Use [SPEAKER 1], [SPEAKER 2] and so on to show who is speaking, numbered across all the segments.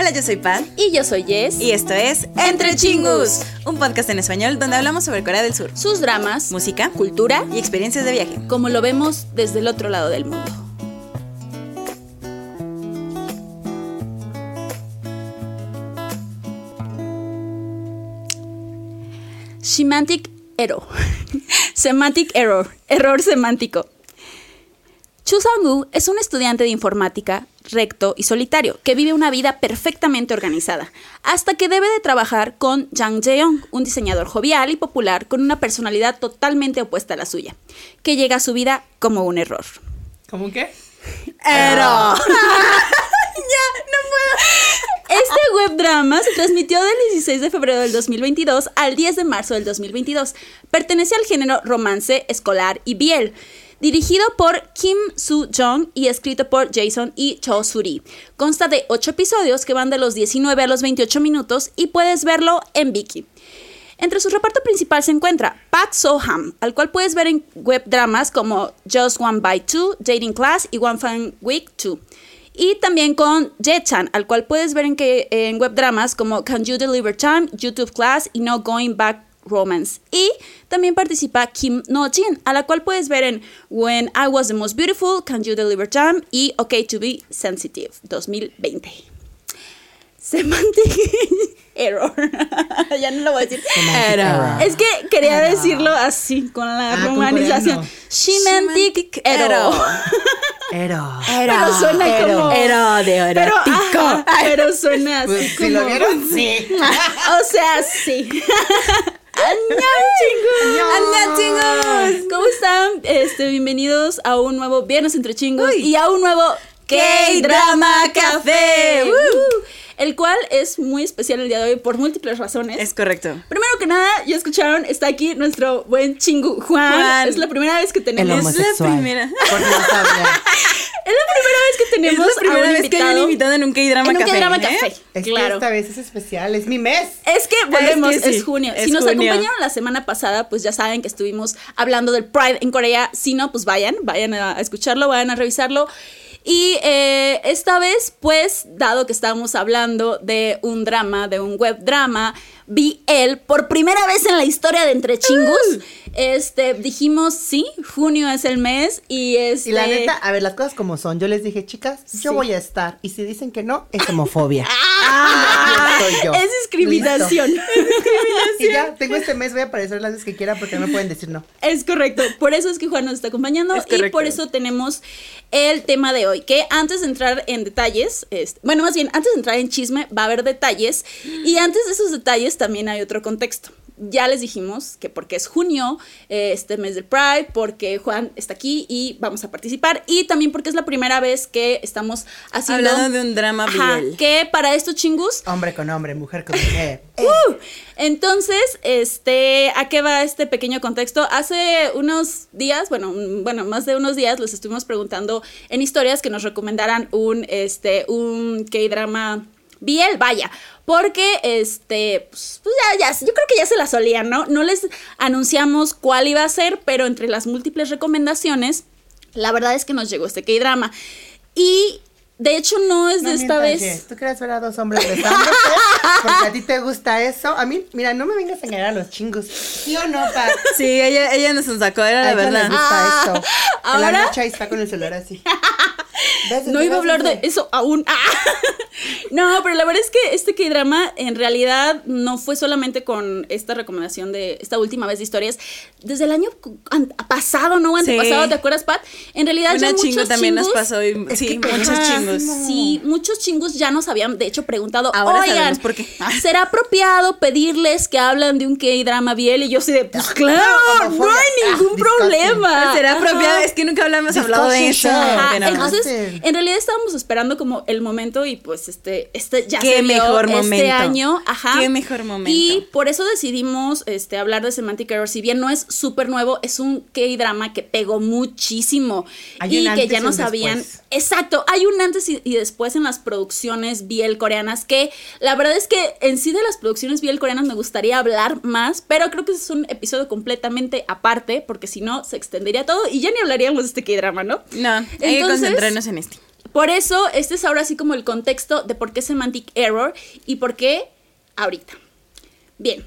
[SPEAKER 1] Hola, yo soy Pat.
[SPEAKER 2] Y yo soy Jess.
[SPEAKER 1] Y esto es Entre Chingus, un podcast en español donde hablamos sobre Corea del Sur,
[SPEAKER 2] sus dramas,
[SPEAKER 1] música,
[SPEAKER 2] cultura
[SPEAKER 1] y experiencias de viaje,
[SPEAKER 2] como lo vemos desde el otro lado del mundo. Semantic Error. Semantic Error. Error semántico. Chu Sang-woo es un estudiante de informática recto y solitario, que vive una vida perfectamente organizada, hasta que debe de trabajar con Jang Jae-young, un diseñador jovial y popular con una personalidad totalmente opuesta a la suya, que llega a su vida como un error.
[SPEAKER 3] ¿Cómo qué?
[SPEAKER 2] Error. ya, no puedo. Este web drama se transmitió del 16 de febrero del 2022 al 10 de marzo del 2022. Pertenece al género romance escolar y biel dirigido por Kim Soo-jong y escrito por Jason y Cho Suri. Consta de 8 episodios que van de los 19 a los 28 minutos y puedes verlo en Viki. Entre su reparto principal se encuentra Park So-ham, al cual puedes ver en web dramas como Just One by Two, Dating Class y One Fun Week 2. Y también con Jae-chan, al cual puedes ver en, que, en web dramas como Can You Deliver Time, YouTube Class y No Going Back Romance. Y también participa Kim No-jin, a la cual puedes ver en When I Was the Most Beautiful, Can You Deliver Time y Okay to Be Sensitive 2020. Semantic Error. ya no lo voy a decir.
[SPEAKER 3] Error.
[SPEAKER 2] Es que quería decirlo así, con la
[SPEAKER 3] Ah,
[SPEAKER 2] romanización. Semantic Error.
[SPEAKER 3] Ero.
[SPEAKER 2] Pero suena como.
[SPEAKER 1] Ero de erótico.
[SPEAKER 2] pero suena así.
[SPEAKER 3] Pues si
[SPEAKER 2] como-
[SPEAKER 3] lo vieron, sí.
[SPEAKER 2] O sea, sí. ¡Añan, chingos! ¡Añan, chingos! ¿Cómo están? Este, bienvenidos a un nuevo Viernes entre chingos y a un nuevo K-Drama Café. Uh, el cual es muy especial el día de hoy por múltiples razones.
[SPEAKER 1] Es correcto.
[SPEAKER 2] Primero que nada, ya escucharon, está aquí nuestro buen chingu Juan.
[SPEAKER 1] Juan.
[SPEAKER 2] Es la primera vez que tenemos.
[SPEAKER 3] El
[SPEAKER 2] Es
[SPEAKER 1] Es la primera.
[SPEAKER 3] Porque no sabía.
[SPEAKER 2] La primera vez que
[SPEAKER 1] Es
[SPEAKER 2] tenemos
[SPEAKER 1] la primera
[SPEAKER 2] a un
[SPEAKER 1] vez que hay un
[SPEAKER 2] invitado
[SPEAKER 1] invitado en un K-Drama
[SPEAKER 2] en un
[SPEAKER 1] Café.
[SPEAKER 2] K-Drama
[SPEAKER 1] ¿eh?
[SPEAKER 2] Café.
[SPEAKER 3] Es que
[SPEAKER 2] claro.
[SPEAKER 3] esta vez es especial, es mi mes.
[SPEAKER 2] Es que volvemos,
[SPEAKER 1] Es que sí,
[SPEAKER 2] es junio.
[SPEAKER 1] es
[SPEAKER 2] si nos
[SPEAKER 1] junio.
[SPEAKER 2] acompañaron la semana pasada, pues ya saben que estuvimos hablando del Pride en Corea. Si no, pues vayan, vayan a escucharlo, vayan a revisarlo. Y eh, esta vez, pues, dado que estábamos hablando de un drama, de un web drama, vi él por primera vez en la historia de Entre Chingus. Este, dijimos, sí, junio es el mes y este...
[SPEAKER 3] Y la neta, a ver, las cosas como son. Yo les dije, chicas, yo
[SPEAKER 2] Sí.
[SPEAKER 3] voy a estar. Y si dicen que no, es homofobia.
[SPEAKER 2] ¡Ah!
[SPEAKER 3] Yo soy yo.
[SPEAKER 2] Es discriminación.
[SPEAKER 3] Y ya, tengo este mes, voy a aparecer las veces que quiera porque no me pueden decir no.
[SPEAKER 2] Es correcto, por eso es que Juan nos está acompañando
[SPEAKER 1] Es
[SPEAKER 2] y por eso tenemos el tema de hoy, que antes de entrar en detalles, este, bueno, más bien, antes de entrar en chisme va a haber detalles y antes de esos detalles también hay otro contexto. Ya les dijimos que porque es junio, eh, este mes del Pride, porque Juan está aquí y vamos a participar y también porque es la primera vez que estamos haciendo...
[SPEAKER 1] Hablando de un drama
[SPEAKER 2] Ajá, que para estos chingus
[SPEAKER 3] Hombre con hombre, mujer con mujer.
[SPEAKER 2] Uh, entonces, este, ¿a qué va este pequeño contexto? Hace unos días, bueno, bueno, más de unos días, les estuvimos preguntando en historias que nos recomendaran un, este, un K-drama Biel, vaya, porque, este, pues, pues ya, ya, yo creo que ya se la solían, ¿no? No les anunciamos cuál iba a ser, pero entre las múltiples recomendaciones, la verdad es que nos llegó este K-drama. Y, de hecho, no es de esta vez...
[SPEAKER 3] ¿Tú quieres ver a dos hombres besándose? Porque a ti te gusta eso. A mí, mira, no me vengas a engañar a los chingos. ¿Sí o no, pa?
[SPEAKER 1] Sí, ella, ella nos sacó, era
[SPEAKER 3] A
[SPEAKER 1] la verdad.
[SPEAKER 3] les gusta
[SPEAKER 2] Ah, ¿ahora?
[SPEAKER 3] la noche ahí está con el celular así.
[SPEAKER 2] No iba a hablar de eso aún. ¡Ah! No, pero la verdad es que este K-drama en realidad no fue solamente con esta recomendación de esta última vez de historias. Desde el año pasado, ¿no? Antepasado,
[SPEAKER 1] Sí.
[SPEAKER 2] ¿te acuerdas, Pat? En realidad ya
[SPEAKER 1] Una chingo
[SPEAKER 2] muchos
[SPEAKER 1] también nos
[SPEAKER 2] chingos-
[SPEAKER 1] pasó. y- sí,
[SPEAKER 3] que
[SPEAKER 1] muchos chingos.
[SPEAKER 2] Sí, muchos chingos ya nos habían, de hecho, preguntado,
[SPEAKER 1] Ahora
[SPEAKER 2] oigan,
[SPEAKER 1] por qué.
[SPEAKER 2] ¿será apropiado pedirles que hablan de un K-drama biel? Y yo así de, pues claro, no hay ningún
[SPEAKER 3] Ah,
[SPEAKER 2] problema.
[SPEAKER 1] ¿Será
[SPEAKER 2] Ajá.
[SPEAKER 1] apropiado? Es que nunca hablamos hablado de eso.
[SPEAKER 2] Ajá, entonces, En realidad estábamos esperando como el momento y pues este, este ya
[SPEAKER 1] Qué
[SPEAKER 2] se dio
[SPEAKER 1] mejor
[SPEAKER 2] este
[SPEAKER 1] momento.
[SPEAKER 2] año, ajá.
[SPEAKER 1] Qué mejor momento.
[SPEAKER 2] Y por eso decidimos este, hablar de Semantic Error. Si bien no es súper nuevo, es un K-drama que pegó muchísimo
[SPEAKER 3] Hay
[SPEAKER 2] y
[SPEAKER 3] un
[SPEAKER 2] que ya no sabían. Exacto, hay un antes y, y después en las producciones biel coreanas que la verdad es que en sí de las producciones biel coreanas me gustaría hablar más, pero creo que ese es un episodio completamente aparte porque si no se extendería todo y ya ni hablaríamos de este K-drama, ¿no?
[SPEAKER 1] No, hay que concentrarnos en
[SPEAKER 2] Por eso, este es ahora así como el contexto de por qué Semantic Error y por qué ahorita. Bien,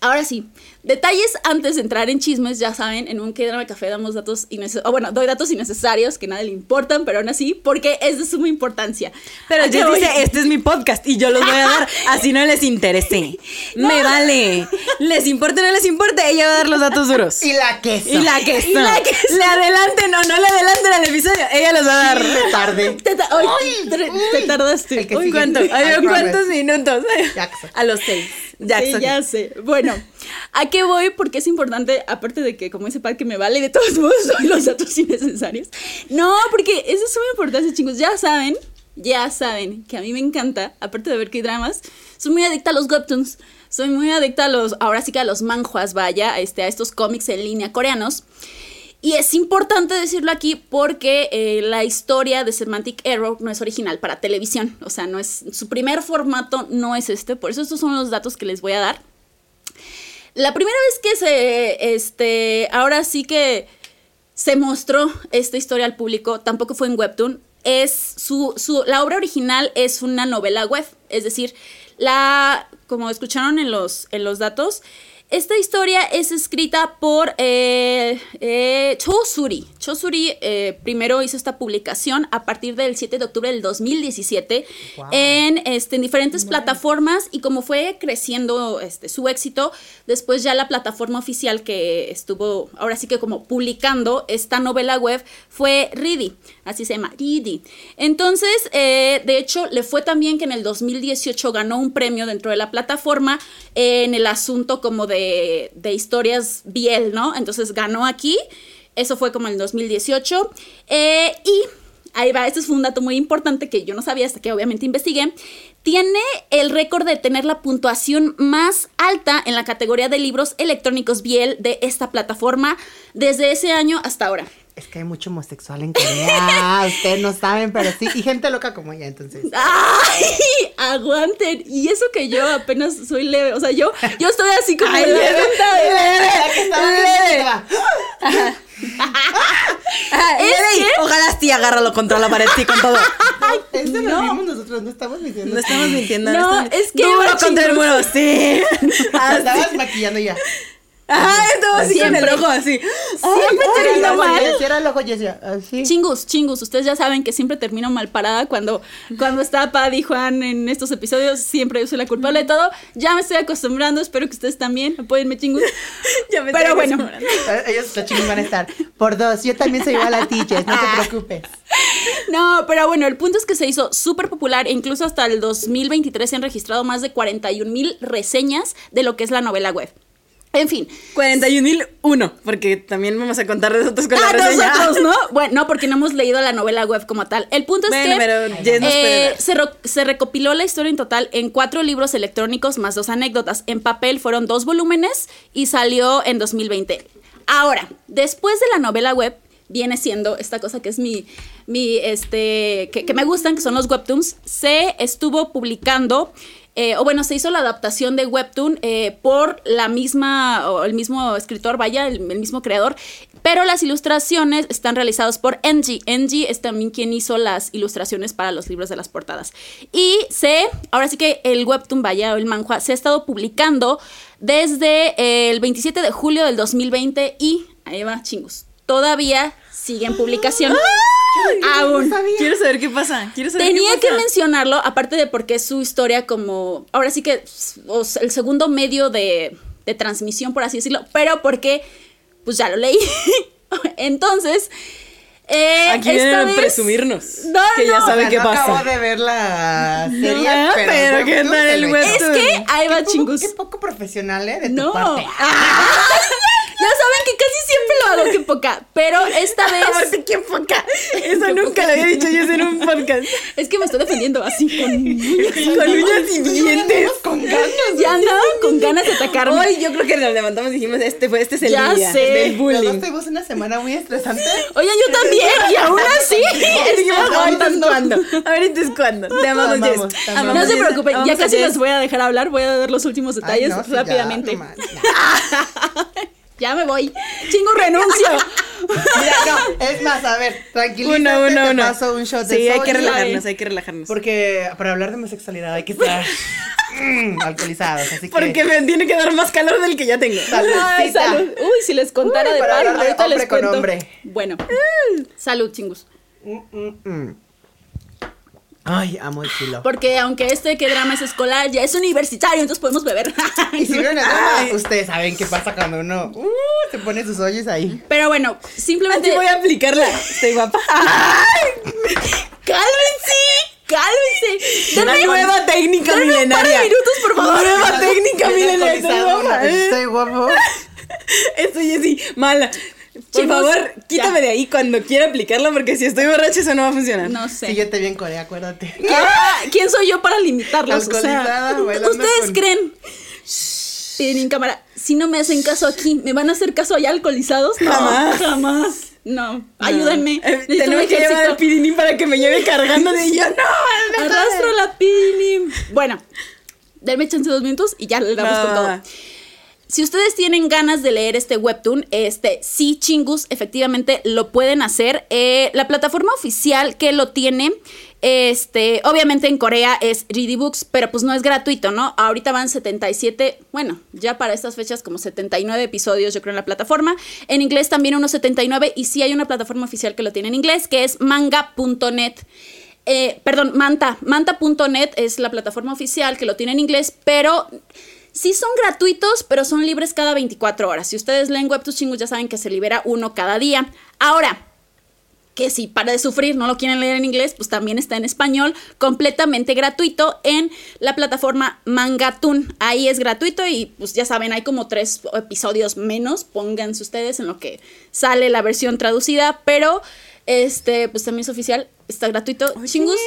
[SPEAKER 2] ahora sí, detalles antes de entrar en chismes, ya saben, en un de café damos datos innecesarios, o bueno, doy datos innecesarios que nadie le importan, pero aún así, porque es de suma importancia.
[SPEAKER 1] Pero
[SPEAKER 2] ¿A
[SPEAKER 1] yo
[SPEAKER 2] voy?
[SPEAKER 1] dice, este es mi podcast y yo los voy a dar, así no les interese. Me vale. Les importa o no les importa, ella va a dar los datos duros.
[SPEAKER 3] Y la queso.
[SPEAKER 1] Y la que
[SPEAKER 2] Y la que
[SPEAKER 1] Le adelanten o no le adelanten al episodio, ella los va a dar.
[SPEAKER 3] Me tardé.
[SPEAKER 2] Te, ta- ay, te- te tardaste. Uy.
[SPEAKER 1] ¿Cuánto? Ay. ¿Cuántos minutos?
[SPEAKER 3] Jackson.
[SPEAKER 1] A los seis. Jackson.
[SPEAKER 2] Sí, ya sé. Bueno, ¿a qué voy? Porque es importante, aparte de que, como dice Pat, que me vale, de todos modos, doy los datos innecesarios. No, porque eso es muy importante, chicos. Ya saben, ya saben que a mí me encanta, aparte de ver que dramas, soy muy adicta a los webtoons. Soy muy adicta a los, ahora sí que a los manhwas, vaya, a, este, a estos cómics en línea coreanos. Y es importante decirlo aquí porque eh, la historia de Semantic Error no es original para televisión. O sea, no es. Su primer formato no es este. Por eso estos son los datos que les voy a dar. La primera vez que se. Este. Ahora sí que se mostró esta historia al público, tampoco fue en Webtoon. Es su, su, la obra original es una novela web. Es decir, la. Como escucharon en los, en los datos. Esta historia es escrita por eh, eh, Cho Suri. Cho Suri eh, primero hizo esta publicación a partir del 7 de octubre del 2017
[SPEAKER 3] Wow.
[SPEAKER 2] en, este, en diferentes plataformas y como fue creciendo este, su éxito, después ya la plataforma oficial que estuvo ahora sí que como publicando esta novela web fue Ready, así se llama, Ready. Entonces, eh, de hecho, le fue también que en el 2018 ganó un premio dentro de la plataforma en el asunto como de, de historias Biel, ¿no? Entonces ganó aquí, eso fue como en el 2018. eh, y ahí va, este fue un dato muy importante que yo no sabía hasta que obviamente investigué. Tiene el récord de tener la puntuación más alta en la categoría de libros electrónicos Biel de esta plataforma desde ese año hasta ahora.
[SPEAKER 3] Es que hay mucho homosexual en Corea. Ustedes no saben, pero sí. Y gente loca como ella, entonces.
[SPEAKER 2] ¡Ay! Aguanten. Y eso que yo apenas soy leve. O sea, yo, yo estoy así como.
[SPEAKER 1] Ay, leve, Leve.
[SPEAKER 3] viendo,
[SPEAKER 1] Ah,
[SPEAKER 2] Es
[SPEAKER 1] Ojalá sí agárralo contra la pared, sí, con todo.
[SPEAKER 3] Esto
[SPEAKER 2] No.
[SPEAKER 3] lo vimos nosotros, no estamos diciendo.
[SPEAKER 1] No estamos mintiendo.
[SPEAKER 2] No,
[SPEAKER 1] estamos-
[SPEAKER 2] es que
[SPEAKER 1] Duro contra el muro, sí. Ah, sí.
[SPEAKER 3] Estabas maquillando ya.
[SPEAKER 1] Ajá, estamos así con el ojo así.
[SPEAKER 2] Siempre termino
[SPEAKER 3] ojo,
[SPEAKER 2] mal.
[SPEAKER 3] Era el ojo, Jessy, así.
[SPEAKER 2] Chingus, chingus, ustedes ya saben que siempre termino mal parada cuando, cuando está Pad y Juan en estos episodios, siempre yo soy la culpable de todo. Ya me estoy acostumbrando, espero que ustedes también, apóyenme chingus.
[SPEAKER 1] Ya me
[SPEAKER 2] Pero bueno.
[SPEAKER 3] Ellos, los chicos van a estar. Por dos, yo también soy igual a ti, Jess, no te preocupes.
[SPEAKER 2] No, pero bueno, el punto es que se hizo súper popular e incluso hasta el 2023 se han registrado más de 41 mil reseñas de lo que es la novela web. En fin.
[SPEAKER 1] 41.001, porque también vamos a contar nosotros con la
[SPEAKER 2] Ah, nosotros, ¿no? Bueno, no, porque no hemos leído la novela web como tal. El punto es
[SPEAKER 1] Bueno,
[SPEAKER 2] que
[SPEAKER 1] pero
[SPEAKER 2] eh, se, recopiló la historia en total en cuatro libros electrónicos más dos anécdotas. En papel fueron dos volúmenes y salió en 2020. Ahora, después de la novela web, viene siendo esta cosa que es mi, mi este, que, que me gustan, que son los webtoons, se estuvo publicando, eh, o bueno, se hizo la adaptación de webtoon eh, por la misma, o el mismo escritor, vaya, el, mismo creador, pero las ilustraciones están realizadas por NG. NG es también quien hizo las ilustraciones para los libros de las portadas. Y se, ahora sí que el webtoon, vaya, o el manhua, se ha estado publicando desde el 27 de julio del 2020 y, ahí va, chingos, todavía sigue en publicación. Aún.
[SPEAKER 1] Quiero saber qué pasa. Quiero saber
[SPEAKER 2] Tenía
[SPEAKER 1] qué
[SPEAKER 2] que
[SPEAKER 1] pasa.
[SPEAKER 2] mencionarlo, aparte de porque es su historia como, ahora sí que o sea, el segundo medio de, de transmisión, por así decirlo, pero porque pues ya lo leí. Entonces, eh,
[SPEAKER 1] Aquí
[SPEAKER 2] esta
[SPEAKER 1] vienen a presumirnos.
[SPEAKER 2] No,
[SPEAKER 1] que ya
[SPEAKER 2] no.
[SPEAKER 1] saben
[SPEAKER 3] O sea,
[SPEAKER 1] qué
[SPEAKER 3] no
[SPEAKER 1] pasa.
[SPEAKER 3] acabo de ver la serie,
[SPEAKER 1] Ah,
[SPEAKER 3] pero,
[SPEAKER 1] pero
[SPEAKER 3] el
[SPEAKER 1] ¿qué
[SPEAKER 3] webtoon
[SPEAKER 1] tal
[SPEAKER 3] se
[SPEAKER 1] el
[SPEAKER 3] lo
[SPEAKER 1] webtoon?
[SPEAKER 3] echó.
[SPEAKER 2] Es que ahí va,
[SPEAKER 3] Qué poco-
[SPEAKER 2] chingus.
[SPEAKER 3] Qué poco profesional, ¿eh? De tu
[SPEAKER 2] No.
[SPEAKER 3] parte.
[SPEAKER 2] Ya saben que casi siempre lo hago, que poca. Pero esta vez
[SPEAKER 1] Aparte, qué poca. Eso nunca lo había dicho yo en un podcast.
[SPEAKER 2] es que me estoy defendiendo así con uñas.
[SPEAKER 1] Con uñas y dientes.
[SPEAKER 3] Con ganas.
[SPEAKER 2] Ya andaban con ganas de atacarme.
[SPEAKER 1] Hoy yo creo que nos levantamos y dijimos, este fue, este es el
[SPEAKER 2] Ya
[SPEAKER 1] día
[SPEAKER 2] sé.
[SPEAKER 1] del
[SPEAKER 3] Los
[SPEAKER 1] bullying.
[SPEAKER 3] tuvimos una semana muy estresante.
[SPEAKER 2] Oye, yo también, y aún así aguantando.
[SPEAKER 1] cuando. Ahorita es cuando. Te amamos,
[SPEAKER 3] Te amamos, te
[SPEAKER 1] Amamos,
[SPEAKER 2] No se preocupen, ya
[SPEAKER 1] Amamos a
[SPEAKER 2] casi les voy a dejar hablar, voy a dar los últimos
[SPEAKER 3] Ay,
[SPEAKER 2] detalles
[SPEAKER 3] no, sí, ya,
[SPEAKER 2] rápidamente.
[SPEAKER 3] no ya.
[SPEAKER 2] Me voy. Chingo renuncio.
[SPEAKER 3] Mira, no, es más, a ver, tranquilízate,
[SPEAKER 1] Uno, uno,
[SPEAKER 3] te
[SPEAKER 1] uno.
[SPEAKER 3] paso un shot de
[SPEAKER 1] Sí, hay que relajarnos, hay que relajarnos.
[SPEAKER 3] Porque para hablar de homosexualidad hay que estar mm, alcoholizados, así que...
[SPEAKER 1] Porque me tiene que dar más calor del que ya tengo.
[SPEAKER 2] Ay, salud. Uy, si les contara
[SPEAKER 3] Uy,
[SPEAKER 2] de
[SPEAKER 3] para
[SPEAKER 2] pan, ahorita les
[SPEAKER 3] hombre con
[SPEAKER 2] cuento.
[SPEAKER 3] hombre.
[SPEAKER 2] Bueno, salud, chingus.
[SPEAKER 3] Mm, mm, mm. Ay, amo el filo.
[SPEAKER 2] Porque aunque este que drama es escolar, ya es universitario, entonces podemos beber.
[SPEAKER 3] Y si vieron el drama, ustedes saben qué pasa cuando uno uh, se pone sus ollos ahí.
[SPEAKER 2] Pero bueno, simplemente.
[SPEAKER 1] Así voy a aplicarla. Estoy guapa.
[SPEAKER 2] ¡Cálmense! ¡Cálmense!
[SPEAKER 1] Una nueva técnica
[SPEAKER 2] un par de
[SPEAKER 1] milenaria.
[SPEAKER 2] minutos, por favor.
[SPEAKER 1] Nueva técnica milenaria. Estoy
[SPEAKER 3] alcoholizado,
[SPEAKER 1] guapa.
[SPEAKER 3] Estoy guapo.
[SPEAKER 1] Estoy así, mala. Por
[SPEAKER 2] Chicos,
[SPEAKER 1] favor, quítame
[SPEAKER 2] ya.
[SPEAKER 1] de ahí cuando quiera aplicarla porque si estoy borracha eso no va a funcionar.
[SPEAKER 2] No sé.
[SPEAKER 3] Sí, yo te vi en Corea, acuérdate.
[SPEAKER 2] Ah, ¿Quién soy yo para limitarlos? O sea, ¿ustedes
[SPEAKER 3] con-
[SPEAKER 2] creen? Miren, en cámara, si no me hacen caso aquí, ¿me van a hacer caso allá alcoholizados? No,
[SPEAKER 1] Jamás.
[SPEAKER 2] jamás. No, ayúdenme.
[SPEAKER 1] Eh, tenemos que llevar al pidinín para que me lleve cargando de yo. No,
[SPEAKER 2] Arrastro la pini. Bueno, denme chance dos minutos y ya le damos
[SPEAKER 1] Va,
[SPEAKER 2] con todo. Si ustedes tienen ganas de leer este webtoon, este sí, chingus, efectivamente lo pueden hacer. Eh, la plataforma oficial que lo tiene, este, obviamente en Corea es Ready Books, pero pues no es gratuito, ¿no? Ahorita van 77, bueno, ya para estas fechas como 79 episodios, yo creo, en la plataforma. En inglés también unos 79 y sí hay una plataforma oficial que lo tiene en inglés, que es manga.net. Eh, perdón, Manta. Manta.net es la plataforma oficial que lo tiene en inglés, pero sí son gratuitos, pero son libres cada 24 horas. Si ustedes leen Webtoons Chingus ya saben que se libera uno cada día. Ahora, que si para de sufrir no lo quieren leer en inglés, pues también está en español, completamente gratuito en la plataforma Mangatun. Ahí es gratuito y pues ya saben, hay como tres episodios menos, pónganse ustedes en lo que sale la versión traducida, pero este, pues también es oficial, está gratuito. Chingus.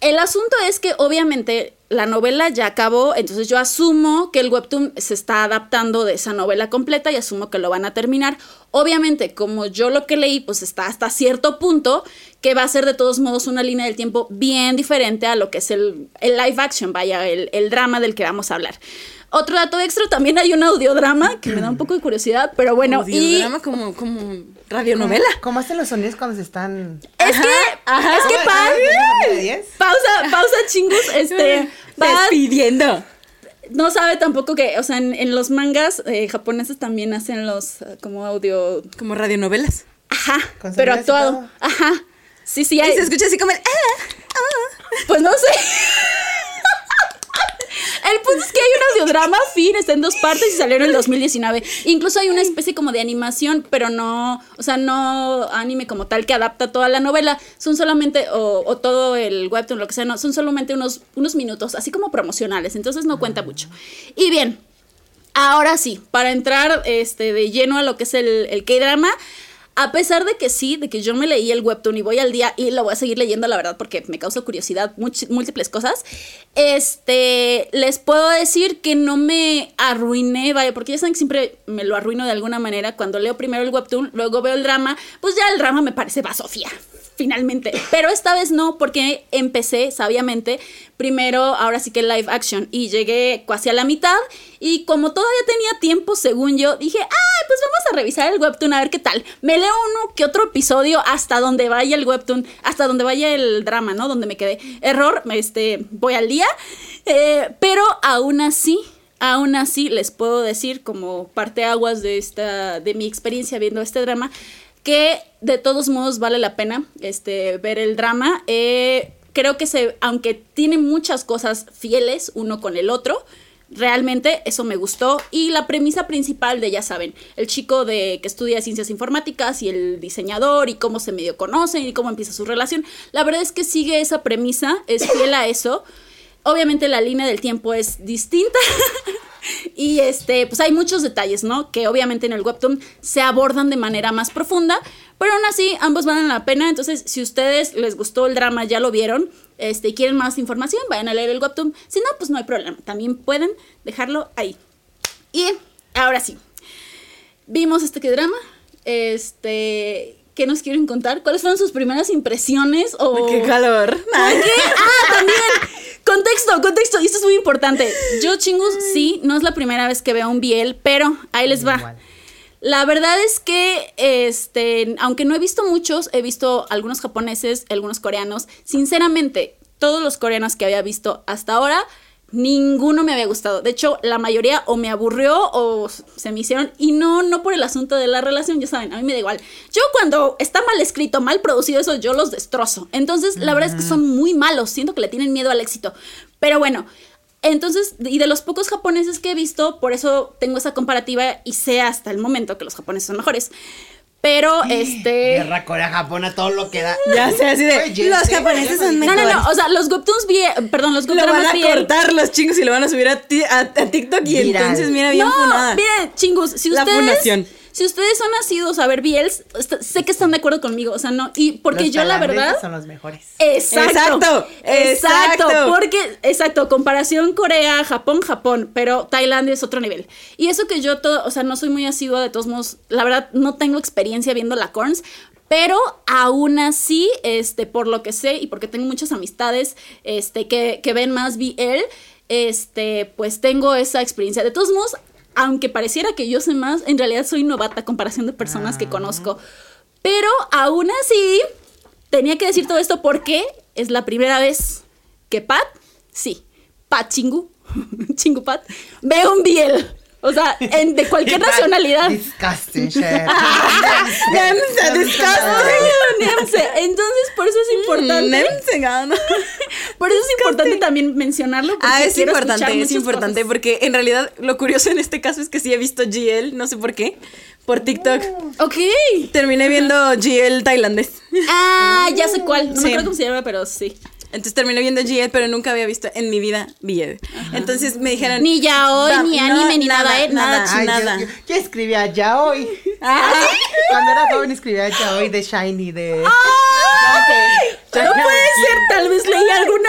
[SPEAKER 2] El asunto es que obviamente la novela ya acabó, entonces yo asumo que el webtoon se está adaptando de esa novela completa y asumo que lo van a terminar. Obviamente, como yo lo que leí, pues está hasta cierto punto que va a ser de todos modos una línea del tiempo bien diferente a lo que es el, el live action, vaya, el, el drama del que vamos a hablar. Otro dato extra, también hay un audiodrama que me da un poco de curiosidad, pero bueno, y
[SPEAKER 1] Audiodrama como, como radionovela.
[SPEAKER 3] ¿Cómo hacen los sonidos cuando se están...?
[SPEAKER 2] es que,
[SPEAKER 1] ajá.
[SPEAKER 2] es que
[SPEAKER 3] Ah, ah, ¿de 10?
[SPEAKER 2] pausa, pausa chingus, este, Pan
[SPEAKER 1] Despidiendo.
[SPEAKER 2] no sabe tampoco que, o sea, en, en los mangas eh, japoneses también hacen los eh, como audio,
[SPEAKER 1] Como radionovelas.
[SPEAKER 2] ajá, pero
[SPEAKER 3] y
[SPEAKER 2] actuado, ajá, sí, sí,
[SPEAKER 1] Y
[SPEAKER 2] hay,
[SPEAKER 1] se escucha así como el. "Ah".
[SPEAKER 2] pues no sé. El punto es que hay un audiodrama, fin, está en dos partes y salió en el 2019. Incluso hay una especie como de animación, pero no, o sea, no anime como tal que adapta toda la novela. Son solamente, o, o todo el webtoon, lo que sea, no, son solamente unos, unos minutos, así como promocionales, entonces no cuenta mucho. Y bien, ahora sí, para entrar este, de lleno a lo que es el, el K-drama. A pesar de que sí, de que yo me leí el webtoon y voy al día y lo voy a seguir leyendo, la verdad, porque me causa curiosidad múltiples cosas, este, les puedo decir que no me arruiné, vaya, porque ya saben que siempre me lo arruino de alguna manera. Cuando leo primero el webtoon, luego veo el drama, pues ya el drama me parece basofía, finalmente. Pero esta vez no, porque empecé sabiamente primero, ahora sí que live action, y llegué casi a la mitad. Y como todavía tenía tiempo, según yo, dije, ah, pues vamos a revisar el webtoon a ver qué tal. Me leo uno que otro episodio hasta donde vaya el webtoon, hasta donde vaya el drama, ¿no? Donde me quedé. Error, este, voy al día. Eh, pero aún así, aún así les puedo decir como parteaguas de esta, de mi experiencia viendo este drama, que de todos modos vale la pena este, ver el drama. Eh, creo que se, aunque tiene muchas cosas fieles uno con el otro, realmente eso me gustó. Y la premisa principal de, ya saben, el chico de que estudia ciencias informáticas y el diseñador y cómo se medio conocen y cómo empieza su relación, la verdad es que sigue esa premisa, es fiel a eso. Obviamente la línea del tiempo es distinta. y este, pues hay muchos detalles, ¿no? Que obviamente en el webtoon se abordan de manera más profunda, pero aún así ambos valen la pena. Entonces, si ustedes les gustó el drama, ya lo vieron, este, y quieren más información, vayan a leer el webtoon. Si no, pues no hay problema. También pueden dejarlo ahí. Y ahora sí, vimos este que drama. Este, ¿qué nos quieren contar? ¿Cuáles fueron sus primeras impresiones? O...
[SPEAKER 1] ¡Qué calor!
[SPEAKER 2] ¿Qué? Ah, también. Contexto, contexto. Y esto es muy importante. Yo, chingus, sí, no es la primera vez que veo un biel, pero ahí les va.
[SPEAKER 3] Igual.
[SPEAKER 2] La verdad es que, este, aunque no he visto muchos, he visto algunos japoneses, algunos coreanos. Sinceramente, todos los coreanos que había visto hasta ahora, ninguno me había gustado. De hecho, la mayoría o me aburrió o se me hicieron. Y no, no por el asunto de la relación, ya saben, a mí me da igual. Yo cuando está mal escrito, mal producido, eso yo los destrozo. Entonces, la verdad es que son muy malos. Siento que le tienen miedo al éxito. Pero bueno. Entonces, y de los pocos japoneses que he visto, por eso tengo esa comparativa y sé hasta el momento que los japoneses son mejores. Pero, este...
[SPEAKER 3] Guerra Corea-Japón a todo lo que da.
[SPEAKER 1] Ya sé, así de.
[SPEAKER 3] Oye,
[SPEAKER 1] los
[SPEAKER 3] sí,
[SPEAKER 1] japoneses son
[SPEAKER 2] No,
[SPEAKER 1] mejores.
[SPEAKER 2] no, no, o sea, los webtoons vi, perdón, los
[SPEAKER 1] Lo
[SPEAKER 2] webtoons
[SPEAKER 1] van a cortar los chingos y lo van a subir a, ti- a- a TikTok y
[SPEAKER 3] Viral.
[SPEAKER 1] entonces mira bien
[SPEAKER 2] no,
[SPEAKER 1] funada.
[SPEAKER 2] miren, chingus, si
[SPEAKER 1] La
[SPEAKER 2] ustedes
[SPEAKER 1] fundación.
[SPEAKER 2] Si ustedes son nacidos a ver BLs, est- sé que están de acuerdo conmigo, o sea, no, y porque
[SPEAKER 3] Los
[SPEAKER 2] yo la verdad
[SPEAKER 3] son los mejores.
[SPEAKER 2] Exacto.
[SPEAKER 1] Exacto,
[SPEAKER 2] Exacto.
[SPEAKER 1] exacto.
[SPEAKER 2] Porque, exacto, comparación Corea, Japón, Japón, pero Tailandia es otro nivel. Y eso que yo todo, o sea, no soy muy asidua de todos modos, la verdad no tengo experiencia viendo la Corns, pero aún así, este, por lo que sé y porque tengo muchas amistades, este, que, que ven más BL, este, pues tengo esa experiencia. De todos modos, aunque pareciera que yo sé más, en realidad soy novata a comparación de personas que conozco. Pero aún así, tenía que decir todo esto porque es la primera vez que Pat, sí, Pat Chingu, Chingu Pat, ve un biel. O sea, en, de cualquier nacionalidad.
[SPEAKER 3] Disgusting shit.
[SPEAKER 1] Nemse, disgusting.
[SPEAKER 2] Nemse. Entonces, por eso es importante.
[SPEAKER 1] Nemse, gana.
[SPEAKER 2] Por eso es importante también mencionarlo. porque
[SPEAKER 1] Ah, es importante, es importante
[SPEAKER 2] cosas.
[SPEAKER 1] porque en realidad lo curioso en este caso es que sí he visto GL, no sé por qué, por TikTok.
[SPEAKER 2] Ok.
[SPEAKER 1] Terminé viendo GL tailandés.
[SPEAKER 2] Ah, ya sé cuál. No
[SPEAKER 1] Sí.
[SPEAKER 2] me acuerdo cómo se llama, pero sí.
[SPEAKER 1] Entonces terminé viendo GL, pero nunca había visto en mi vida BL. Entonces me dijeron...
[SPEAKER 2] Ni yaoi,
[SPEAKER 1] "Va,
[SPEAKER 2] ni
[SPEAKER 1] no,
[SPEAKER 2] anime, ni nada, ¿eh? Nada,
[SPEAKER 1] Nada,
[SPEAKER 3] Ay, yo-
[SPEAKER 1] nada.
[SPEAKER 3] Yo, yo escribía ya hoy.
[SPEAKER 1] Ah,
[SPEAKER 3] Cuando era joven escribía ya hoy de Shiny, de.
[SPEAKER 2] No puede ser, tal vez leí alguna,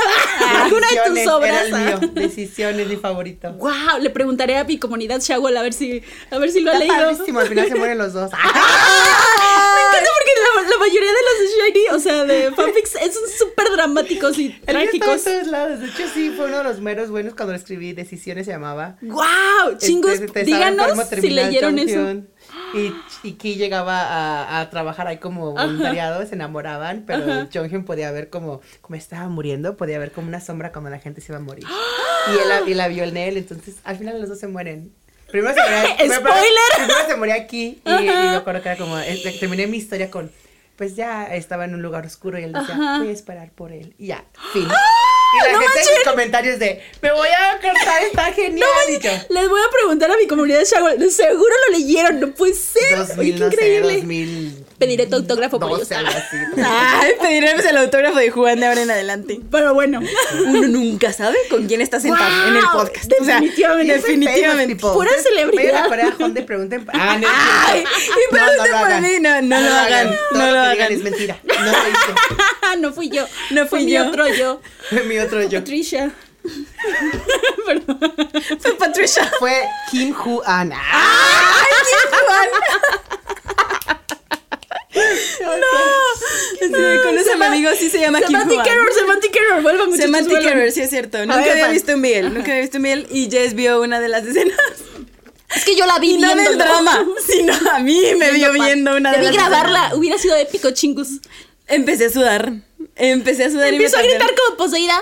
[SPEAKER 2] alguna de tus obras.
[SPEAKER 3] Era el mío. Decisiones, mi favorito.
[SPEAKER 2] Wow, le preguntaré a mi comunidad Shawol a ver si, a ver si lo ha
[SPEAKER 3] Está
[SPEAKER 2] leído.
[SPEAKER 3] padrísimo, al final se mueren los dos.
[SPEAKER 2] Me encanta porque la, la mayoría de los de Shiny, o sea, de fanfics, son súper dramáticos y trágicos.
[SPEAKER 3] todos lados. De hecho, sí, fue uno de los meros buenos cuando lo escribí. Decisiones se llamaba.
[SPEAKER 2] Wow, chingos,
[SPEAKER 3] Este, te estaba enfermo,
[SPEAKER 2] díganos si leyeron eso.
[SPEAKER 3] Y, y Ki llegaba a, a trabajar ahí como voluntariado, se enamoraban, pero Jonghyun podía ver como, como estaba muriendo, podía ver como una sombra cuando la gente se iba a morir. Y él, la- y la vio en él, entonces al final los dos se mueren. Primero se moría, primero-
[SPEAKER 2] ¡Spoiler!
[SPEAKER 3] Primero se moría aquí y, y me acuerdo que era como, este, terminé mi historia con, pues ya estaba en un lugar oscuro y él decía,
[SPEAKER 2] Ajá.
[SPEAKER 3] voy a esperar por él. Y ya, fin. Y la
[SPEAKER 2] ¡No
[SPEAKER 3] gente en
[SPEAKER 2] manches!
[SPEAKER 3] sus comentarios de, me voy a cortar, está genial. y yo,
[SPEAKER 2] Les voy a preguntar a mi comunidad Shawol, seguro lo leyeron, no puede ser.
[SPEAKER 3] 2000,
[SPEAKER 2] Oye, qué increíble.
[SPEAKER 3] 2000.
[SPEAKER 2] Pediré tu autógrafo por ellos.
[SPEAKER 3] 12, algo así.
[SPEAKER 1] Ay, pediremos el autógrafo de Juan de ahora en adelante.
[SPEAKER 2] Pero bueno.
[SPEAKER 1] Uno nunca sabe con quién está sentado
[SPEAKER 2] Wow,
[SPEAKER 1] en el podcast. O sea,
[SPEAKER 2] definitivamente.
[SPEAKER 1] definitivamente.
[SPEAKER 2] Pura celebridad.
[SPEAKER 3] Vayan a Honda y pregunten. Ah, no,
[SPEAKER 1] Ay, y pregunten
[SPEAKER 3] lo
[SPEAKER 1] por
[SPEAKER 3] hagan.
[SPEAKER 1] mí. No, no lo hagan.
[SPEAKER 3] Todo
[SPEAKER 1] No lo
[SPEAKER 3] que digan
[SPEAKER 1] hagan.
[SPEAKER 3] es mentira. No lo hice.
[SPEAKER 2] no fui yo.
[SPEAKER 1] No
[SPEAKER 2] Fue
[SPEAKER 1] fui
[SPEAKER 2] mi
[SPEAKER 1] yo.
[SPEAKER 2] otro yo.
[SPEAKER 3] Fue mi otro yo.
[SPEAKER 2] Patricia. Perdón.
[SPEAKER 1] Fue Patricia.
[SPEAKER 3] Fue Kim Hu
[SPEAKER 1] Sí, conoce a mi amigo, sí se llama Kim
[SPEAKER 2] Semantic
[SPEAKER 1] Juan.
[SPEAKER 2] Error, Semantic Error. Vuelvan, muchachos.
[SPEAKER 1] Semantic. Error, sí es cierto. Nunca
[SPEAKER 2] ver,
[SPEAKER 1] había visto un Biel, nunca había visto un Biel y Jess vio una de las escenas.
[SPEAKER 2] Es que yo la vi
[SPEAKER 1] Y no del
[SPEAKER 2] viéndolo.
[SPEAKER 1] drama, sino a mí me vio viendo una de
[SPEAKER 2] Debí
[SPEAKER 1] las
[SPEAKER 2] grabarla.
[SPEAKER 1] escenas.
[SPEAKER 2] Hubiera sido épico, chingus.
[SPEAKER 1] Empecé a sudar. Empecé a sudar
[SPEAKER 2] Empiezo
[SPEAKER 1] y
[SPEAKER 2] a
[SPEAKER 1] me
[SPEAKER 2] gritar
[SPEAKER 1] tardé.
[SPEAKER 2] como poseída.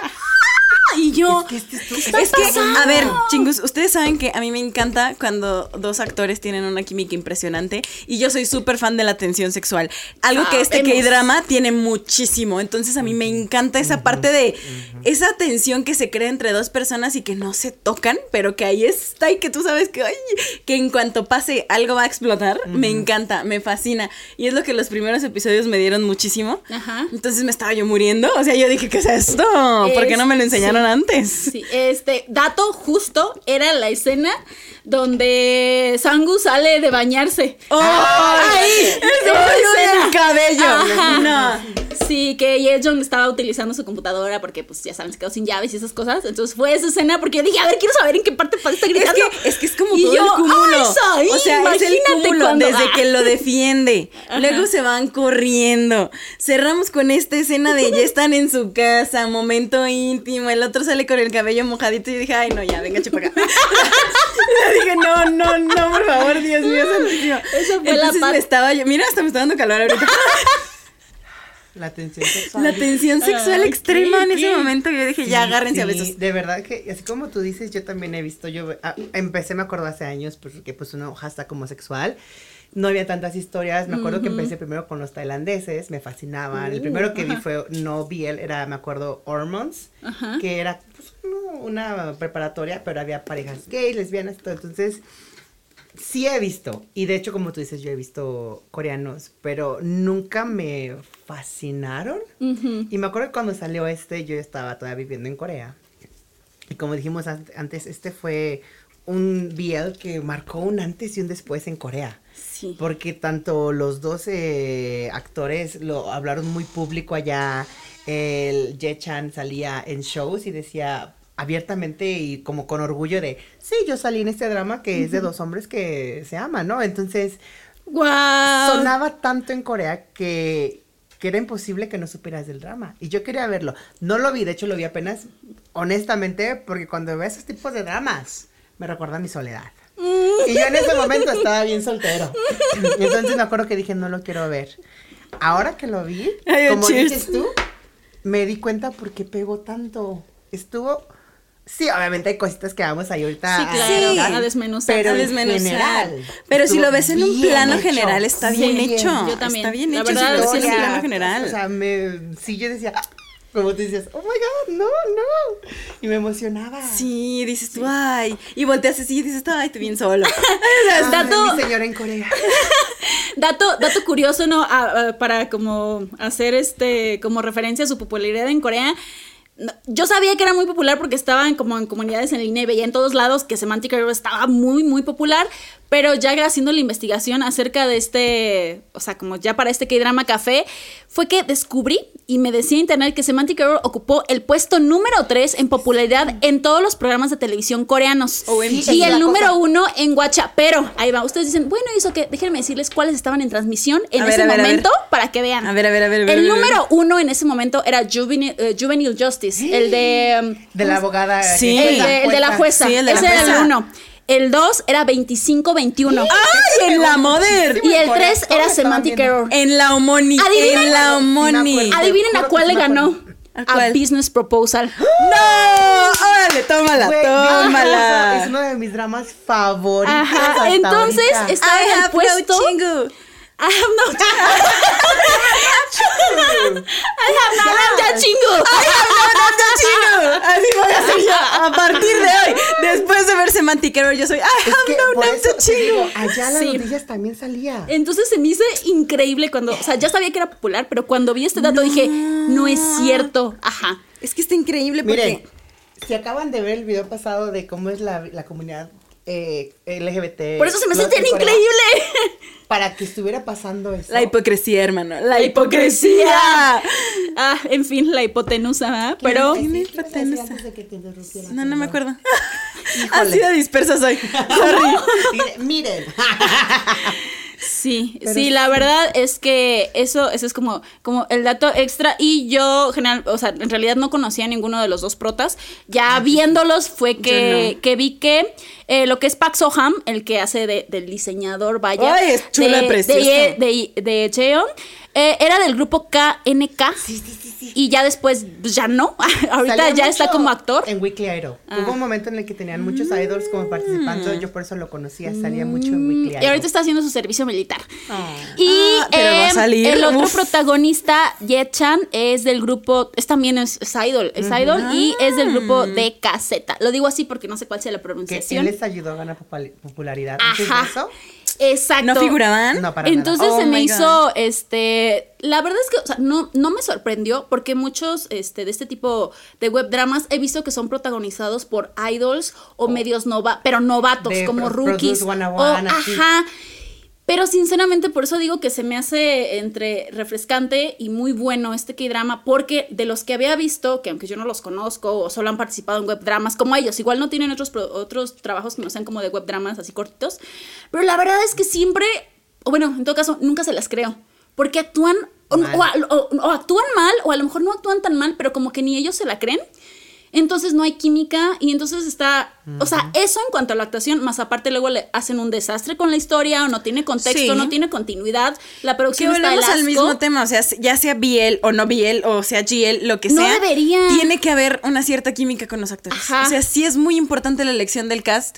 [SPEAKER 2] Y yo.
[SPEAKER 3] Es que este es tu-
[SPEAKER 2] está
[SPEAKER 1] Es que, a ver, chingus, ustedes saben que a mí me encanta cuando dos actores tienen una química impresionante y yo soy súper fan de la tensión sexual. Algo que este. K-drama tiene muchísimo. Entonces a mí me encanta esa parte de esa tensión que se crea entre dos personas y que no se tocan, pero que ahí está y que tú sabes que, ay, que en cuanto pase algo va a explotar. Me encanta, me fascina. Y es lo que los primeros episodios me dieron muchísimo.
[SPEAKER 2] Ajá.
[SPEAKER 1] Entonces me estaba yo muriendo. O sea, yo dije, ¿qué es esto? ¿Por qué no me lo
[SPEAKER 2] Es-
[SPEAKER 1] enseñaron
[SPEAKER 2] sí.
[SPEAKER 1] antes?
[SPEAKER 2] Sí, este dato justo era la escena donde Sangu sale de bañarse.
[SPEAKER 1] ¡Ay!
[SPEAKER 2] Ahí,
[SPEAKER 1] ¡El cabello!
[SPEAKER 2] Ajá.
[SPEAKER 1] No.
[SPEAKER 2] Sí, que Yeon estaba utilizando su computadora porque, pues, ya saben, se quedó sin llaves y esas cosas. Entonces fue esa escena porque yo dije, a ver, quiero saber en qué parte está
[SPEAKER 1] Es
[SPEAKER 2] gritando.
[SPEAKER 1] que, es que es como
[SPEAKER 2] Y
[SPEAKER 1] todo
[SPEAKER 2] yo,
[SPEAKER 1] el cúmulo.
[SPEAKER 2] ¡ay, Saí!
[SPEAKER 1] o sea, es el cúmulo
[SPEAKER 2] cuando-
[SPEAKER 1] desde
[SPEAKER 2] ah.
[SPEAKER 1] que lo defiende. Luego se van corriendo. Cerramos con esta escena de ya están en su casa, momento íntimo. El otro sale con el cabello mojadito y dije, ay, no, ya, venga, chupa acá. Dije, no, no, no, por favor, Dios mío, santísimo. Entonces me estaba yo, mira, hasta me está dando calor ahorita.
[SPEAKER 3] La tensión sexual.
[SPEAKER 1] La tensión sexual
[SPEAKER 2] Ay,
[SPEAKER 1] extrema en ese
[SPEAKER 2] ¿qué?
[SPEAKER 1] momento. Yo dije, ya,
[SPEAKER 3] Sí,
[SPEAKER 1] agárrense a besos.
[SPEAKER 3] De verdad que, así como tú dices, yo también he visto, yo ah, empecé, me acuerdo hace años, porque pues una hoja está como sexual. No había tantas historias, me acuerdo que empecé primero con los tailandeses, me fascinaban. el primero que vi fue, no Biel, era, me acuerdo, Hormones, que era pues, una preparatoria, pero había parejas gays, lesbianas, todo. Entonces, sí he visto, y de hecho, como tú dices, yo he visto coreanos, pero nunca me fascinaron. Y me acuerdo que cuando salió este, yo estaba todavía viviendo en Corea. Y como dijimos an- antes, este fue un BL que marcó un antes y un después en Corea.
[SPEAKER 2] Sí.
[SPEAKER 3] Porque tanto los dos eh, actores lo hablaron muy público allá. El Ye Chan salía en shows y decía abiertamente y como con orgullo de, sí, yo salí en este drama que es de dos hombres que se aman, ¿no? Entonces,
[SPEAKER 2] Guau.
[SPEAKER 3] sonaba tanto en Corea que, que era imposible que no supieras del drama. Y yo quería verlo. No lo vi, de hecho lo vi apenas, honestamente, porque cuando veo esos tipos de dramas, me recuerda a mi soledad. Y yo en ese momento estaba bien soltero. Entonces me acuerdo que dije, no lo quiero ver. Ahora que lo vi,
[SPEAKER 1] Ay,
[SPEAKER 3] como
[SPEAKER 1] cheers.
[SPEAKER 3] dices tú, me di cuenta por qué pegó tanto. Estuvo... Sí, obviamente hay cositas que vamos ahí ahorita
[SPEAKER 2] Sí, claro,
[SPEAKER 1] Sí.
[SPEAKER 2] a desmenuzar.
[SPEAKER 3] pero
[SPEAKER 1] a
[SPEAKER 3] en
[SPEAKER 1] desmenuzar.
[SPEAKER 3] general,
[SPEAKER 1] Pero si lo ves en un plano
[SPEAKER 3] hecho.
[SPEAKER 1] general, está bien hecho.
[SPEAKER 2] yo también.
[SPEAKER 1] Está bien
[SPEAKER 2] La
[SPEAKER 1] hecho.
[SPEAKER 2] verdad,
[SPEAKER 1] si lo ves en un plano
[SPEAKER 3] O
[SPEAKER 1] general.
[SPEAKER 3] sea, me, sí, yo decía, como tú decías, oh my god, no, no. Y me emocionaba.
[SPEAKER 1] Sí, dices tú, ay. Y volteas así y dices, ay, estoy bien solo.
[SPEAKER 3] Ay,
[SPEAKER 2] Dato-
[SPEAKER 3] mi señora en Corea.
[SPEAKER 2] Dato, dato curioso, ¿no? A- a- para como hacer este, como referencia a su popularidad en Corea. Yo sabía que era muy popular porque estaba en, como en comunidades en línea y veía en todos lados que Semantic Error estaba muy, muy popular, pero ya haciendo la investigación acerca de este, o sea, como ya para este K-Drama Café, fue que descubrí y me decía internet que Semantic Error ocupó el puesto número 3 en popularidad en todos los programas de televisión coreanos. Y
[SPEAKER 3] Sí,
[SPEAKER 2] el número
[SPEAKER 3] cosa-
[SPEAKER 2] uno en Guacha. Pero ahí va, ustedes dicen, bueno, ¿y eso qué? Déjenme decirles cuáles estaban en transmisión en
[SPEAKER 1] A
[SPEAKER 2] ese
[SPEAKER 1] ver, ver.
[SPEAKER 2] momento para que vean.
[SPEAKER 1] A ver, a ver, a ver,
[SPEAKER 2] El número uno en ese momento era Juvenile, eh, Juvenile Justice, el de.
[SPEAKER 3] De la abogada.
[SPEAKER 1] Sí.
[SPEAKER 2] El de, el de la jueza.
[SPEAKER 1] Sí, el de la
[SPEAKER 2] Ese era
[SPEAKER 1] jueza.
[SPEAKER 2] el uno. El 2 era 25-21.
[SPEAKER 1] ¡Ay! En la Moder.
[SPEAKER 2] Y el
[SPEAKER 3] Corea,
[SPEAKER 2] 3
[SPEAKER 3] todo
[SPEAKER 2] era Semantic. Error.
[SPEAKER 1] En la Homoni.
[SPEAKER 2] Adivinen.
[SPEAKER 1] En la Homoni.
[SPEAKER 2] Adivinen a cuál le ganó.
[SPEAKER 1] ¿A?
[SPEAKER 2] Business Proposal.
[SPEAKER 1] ¡No! ¡Órale, tómala, tómala!
[SPEAKER 3] Es uno de mis dramas favoritos.
[SPEAKER 2] Ajá,
[SPEAKER 3] hasta
[SPEAKER 2] entonces,
[SPEAKER 3] ahorita.
[SPEAKER 2] es- estaba
[SPEAKER 1] I
[SPEAKER 2] en el
[SPEAKER 1] have
[SPEAKER 2] puesto.
[SPEAKER 1] no chingu.
[SPEAKER 2] I have no I have no chingo.
[SPEAKER 1] Así voy a hacer yo a partir de hoy. Después de ver Semantic Error, yo soy I
[SPEAKER 3] Es
[SPEAKER 1] have
[SPEAKER 3] que
[SPEAKER 1] no
[SPEAKER 3] digo, allá las
[SPEAKER 2] Sí.
[SPEAKER 3] noticias también salía.
[SPEAKER 2] Entonces se me hizo increíble cuando, o sea, ya sabía que era popular, pero cuando vi este dato dije, no es cierto. Ajá.
[SPEAKER 1] Es que está increíble porque
[SPEAKER 3] Miren, si acaban de ver el video pasado de cómo es la, la comunidad eh, LGBT.
[SPEAKER 2] Por eso se me hace tan increíble.
[SPEAKER 3] Para que estuviera pasando eso.
[SPEAKER 1] la hipocresía, hermano. La
[SPEAKER 2] hipocresía.
[SPEAKER 1] hipocresía.
[SPEAKER 2] Ah, en fin, la hipotenusa, ¿verdad?
[SPEAKER 3] ¿Qué
[SPEAKER 2] Pero
[SPEAKER 3] ibas a decir?
[SPEAKER 1] ¿Quién es
[SPEAKER 3] ¿Qué ibas a decir
[SPEAKER 1] hipotenusa?
[SPEAKER 3] antes de que te interrumpiera?
[SPEAKER 1] No, no me acuerdo.
[SPEAKER 3] Híjole.
[SPEAKER 1] Así de dispersa soy. Sorry.
[SPEAKER 3] Miren, miren.
[SPEAKER 2] sí,
[SPEAKER 3] Pero
[SPEAKER 2] sí, la verdad es que eso, eso es como, como el dato extra. Y yo, general, o sea, en realidad no conocía a ninguno de los dos protas. Ya viéndolos fue que,
[SPEAKER 1] no.
[SPEAKER 2] que vi que eh, lo que es Pak Soham, el que hace de- del diseñador, vaya.
[SPEAKER 1] Ay, es chula,
[SPEAKER 2] de,
[SPEAKER 1] preciosa.
[SPEAKER 2] De, de, de Cheon, eh, era del grupo KNK.
[SPEAKER 3] Sí, sí, sí, sí.
[SPEAKER 2] Y ya después, pues, ya no. Ahorita
[SPEAKER 3] Salía
[SPEAKER 2] ya está como actor.
[SPEAKER 3] En Weekly Idol.
[SPEAKER 2] Ah.
[SPEAKER 3] Hubo un momento en el que tenían muchos idols como participando. Yo por eso lo conocía. Salía mucho en Weekly Idol.
[SPEAKER 2] Mm, Y ahorita está haciendo su servicio militar.
[SPEAKER 3] Ah.
[SPEAKER 2] Y
[SPEAKER 1] Ah, pero va a
[SPEAKER 2] em,
[SPEAKER 1] salir,
[SPEAKER 2] el otro
[SPEAKER 1] uf.
[SPEAKER 2] protagonista, Ye Chan, es del grupo, es también es, es idol, es idol y es del grupo de caseta. Lo digo así porque no sé cuál sea la
[SPEAKER 3] Que él
[SPEAKER 2] pronunciación.
[SPEAKER 3] les ayudó a ganar popul- popularidad. Antes de
[SPEAKER 2] Ajá.
[SPEAKER 3] eso,
[SPEAKER 2] Exacto.
[SPEAKER 1] ¿No figuraban?
[SPEAKER 3] no para
[SPEAKER 2] Entonces
[SPEAKER 1] Oh
[SPEAKER 2] se me hizo, este, la verdad es que, o sea, no, no me sorprendió porque muchos, este, de este tipo de web dramas he visto que son protagonizados por idols o medios nova, pero novatos,
[SPEAKER 3] De
[SPEAKER 2] como
[SPEAKER 3] Pro-
[SPEAKER 2] rookies.
[SPEAKER 3] Produce 101,
[SPEAKER 2] o,
[SPEAKER 3] así.
[SPEAKER 2] ajá. Pero sinceramente por eso digo que se me hace entre refrescante y muy bueno este K-drama porque de los que había visto, que aunque yo no los conozco o solo han participado en web dramas como ellos, igual no tienen otros, otros trabajos que no sean como de web dramas así cortitos, pero la verdad es que siempre, o bueno, en todo caso, nunca se las creo porque actúan o,
[SPEAKER 3] Mal.
[SPEAKER 2] o a- o- o actúan mal o a lo mejor no actúan tan mal, pero como que ni ellos se la creen. Entonces no hay química y entonces está, o sea, eso en cuanto a la actuación, más aparte luego le hacen un desastre con la historia o no tiene contexto,
[SPEAKER 1] Sí.
[SPEAKER 2] no tiene continuidad, la
[SPEAKER 1] Que
[SPEAKER 2] producción está
[SPEAKER 1] volvemos
[SPEAKER 2] el
[SPEAKER 1] al mismo tema, o sea, ya sea BL o no BL, o sea GL, lo que
[SPEAKER 2] No
[SPEAKER 1] sea.
[SPEAKER 2] debería.
[SPEAKER 1] Tiene que haber una cierta química con los actores.
[SPEAKER 2] Ajá.
[SPEAKER 1] O sea, sí es muy importante la elección del cast,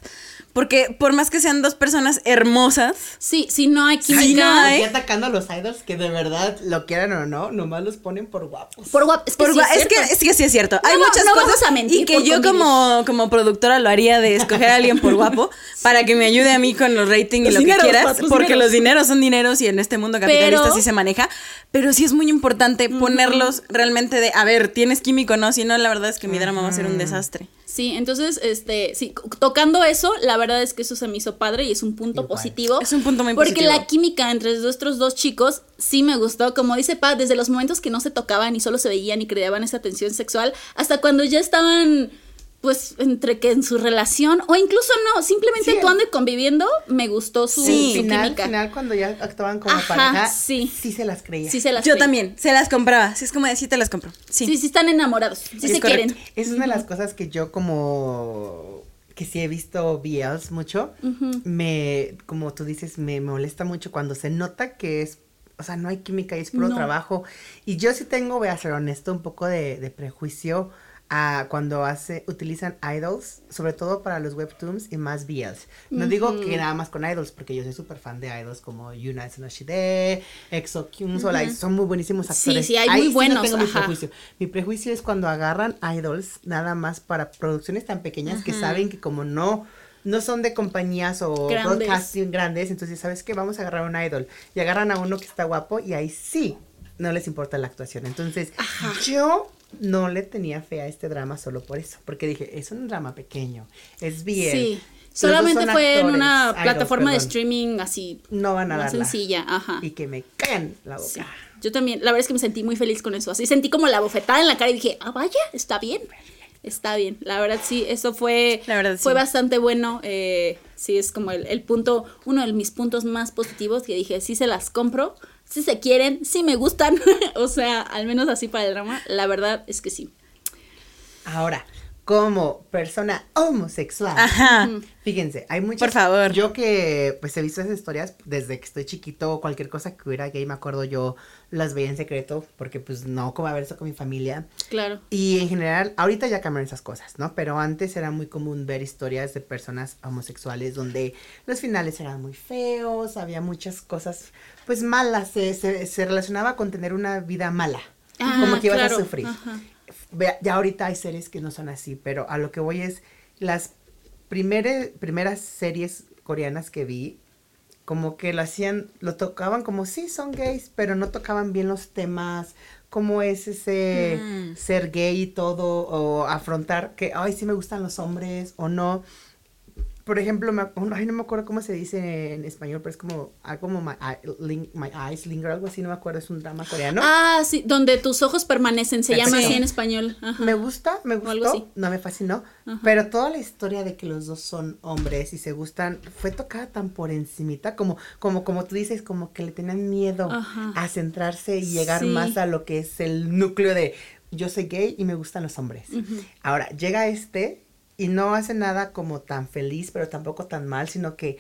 [SPEAKER 1] porque por más que sean dos personas hermosas,
[SPEAKER 2] Sí, si no hay química.
[SPEAKER 1] no hay.
[SPEAKER 3] Y atacando a los idols que de verdad lo quieran o no, nomás los ponen por guapos.
[SPEAKER 2] Por guap- es que
[SPEAKER 1] por
[SPEAKER 2] sí
[SPEAKER 1] gua-
[SPEAKER 2] es,
[SPEAKER 1] es, que,
[SPEAKER 2] cierto.
[SPEAKER 1] es que sí es cierto.
[SPEAKER 2] No
[SPEAKER 1] Hay muchas
[SPEAKER 2] no
[SPEAKER 1] cosas
[SPEAKER 2] vamos a mentir
[SPEAKER 1] y que yo
[SPEAKER 2] convivir.
[SPEAKER 1] como, como productora lo haría de escoger a alguien por guapo para que me ayude a mí con los rating y lo
[SPEAKER 2] dineros,
[SPEAKER 1] que quieras,
[SPEAKER 2] los
[SPEAKER 1] porque
[SPEAKER 2] dineros.
[SPEAKER 1] los dineros son dineros y en este mundo capitalista
[SPEAKER 2] Pero-
[SPEAKER 1] sí se maneja, pero sí es muy importante ponerlos realmente de, a ver, tienes químico, ¿no? Si no, la verdad es que mi drama va a ser un desastre.
[SPEAKER 2] Sí, entonces, este, sí, tocando eso, la verdad es que eso se me hizo padre y es un punto
[SPEAKER 3] Igual.
[SPEAKER 2] positivo.
[SPEAKER 1] Es un punto muy
[SPEAKER 2] porque
[SPEAKER 1] positivo.
[SPEAKER 2] la química entre nuestros dos chicos sí me gustó. Como dice Pat, desde los momentos que no se tocaban y solo se veían y creaban esa tensión sexual, hasta cuando ya estaban, pues, entre que en su relación, o incluso no, simplemente
[SPEAKER 3] Sí,
[SPEAKER 2] actuando y conviviendo, me gustó su,
[SPEAKER 1] Sí.
[SPEAKER 2] su
[SPEAKER 3] final,
[SPEAKER 2] química.
[SPEAKER 3] final, cuando ya actuaban como
[SPEAKER 2] Ajá,
[SPEAKER 3] pareja,
[SPEAKER 2] sí.
[SPEAKER 3] sí. se las creía.
[SPEAKER 2] Sí se las
[SPEAKER 1] Yo también, se las compraba. Sí, es como de, sí te las compro. Sí.
[SPEAKER 2] Sí, sí están enamorados, sí
[SPEAKER 1] Es
[SPEAKER 2] se
[SPEAKER 1] correcto.
[SPEAKER 2] quieren.
[SPEAKER 3] Es una de las cosas que yo como que sí he visto BLs mucho, me, como tú dices, me molesta mucho cuando se nota que es, o sea, no hay química y es puro
[SPEAKER 2] No.
[SPEAKER 3] trabajo. Y yo sí tengo, voy a ser honesto, un poco de, de prejuicio a cuando hace, utilizan idols, sobre todo para los webtoons y más BLs. No digo que nada más con idols, porque yo soy súper fan de idols como Yuna Tsunoshide, EXO, Kyung Soul, son muy buenísimos
[SPEAKER 2] Sí,
[SPEAKER 3] actores.
[SPEAKER 2] sí, hay
[SPEAKER 3] Ahí
[SPEAKER 2] muy
[SPEAKER 3] no
[SPEAKER 2] buenos,
[SPEAKER 3] tengo mi
[SPEAKER 2] ajá.
[SPEAKER 3] prejuicio. Mi prejuicio es cuando agarran idols nada más para producciones tan pequeñas que saben que como no no son de compañías o
[SPEAKER 2] Grandes.
[SPEAKER 3] broadcasting grandes, entonces sabes que vamos a agarrar un idol y agarran a uno que está guapo y ahí sí no les importa la actuación. Entonces, yo no le tenía fe a este drama solo por eso, porque dije, es un drama pequeño, es bien.
[SPEAKER 2] Sí. Solamente fue en una
[SPEAKER 3] idols,
[SPEAKER 2] plataforma de streaming así
[SPEAKER 3] No van a
[SPEAKER 2] sencilla, ajá.
[SPEAKER 3] Y que me caen la boca.
[SPEAKER 2] Sí. Yo también, la verdad es que me sentí muy feliz con eso. Así sentí como la bofetada en la cara y dije, ah, vaya, está bien. Está bien. La verdad sí, eso fue,
[SPEAKER 1] La verdad,
[SPEAKER 2] fue
[SPEAKER 1] sí.
[SPEAKER 2] bastante bueno. eh, sí, es como el, el punto, uno de mis puntos más positivos que dije, sí se las compro, sí se quieren, sí me gustan. o sea, al menos así para el drama, la verdad es que sí.
[SPEAKER 3] Ahora, como persona homosexual,
[SPEAKER 1] Ajá.
[SPEAKER 3] Fíjense, hay muchas.
[SPEAKER 1] Por favor.
[SPEAKER 3] Yo que pues he visto esas historias desde que estoy chiquito, cualquier cosa que hubiera gay, me acuerdo yo las veía en secreto, porque pues no, como a ver eso con mi familia.
[SPEAKER 2] Claro.
[SPEAKER 3] Y en general, ahorita ya cambiaron esas cosas, ¿no? Pero antes era muy común ver historias de personas homosexuales donde los finales eran muy feos, había muchas cosas pues malas, se, se, se relacionaba con tener una vida mala,
[SPEAKER 2] Ah,
[SPEAKER 3] como que ibas
[SPEAKER 2] claro,
[SPEAKER 3] a sufrir.
[SPEAKER 2] ajá.
[SPEAKER 3] Ya ahorita hay series que no son así, pero a lo que voy es las primere- primeras series coreanas que vi, como que lo hacían, lo tocaban como sí son gays, pero no tocaban bien los temas, cómo es ese
[SPEAKER 1] Mm.
[SPEAKER 3] ser gay y todo, o afrontar que, ay, sí me gustan los hombres o no. Por ejemplo, me, ay, no me acuerdo cómo se dice en español, pero es como, ah, como my, eye- my Eyes Linger, algo así, no me acuerdo, es un drama coreano.
[SPEAKER 2] Ah, sí, donde tus ojos permanecen, se llama así en español. Ajá.
[SPEAKER 3] Me gusta, me
[SPEAKER 2] O algo así.
[SPEAKER 3] gustó, no me fascinó,
[SPEAKER 2] Ajá.
[SPEAKER 3] pero toda la historia de que los dos son hombres y se gustan fue tocada tan por encimita como como como tú dices, como que le tenían miedo
[SPEAKER 2] Ajá.
[SPEAKER 3] a centrarse y llegar
[SPEAKER 2] Sí.
[SPEAKER 3] más a lo que es el núcleo de yo soy gay y me gustan los hombres. Ahora, llega este y no hace nada como tan feliz, pero tampoco tan mal, sino que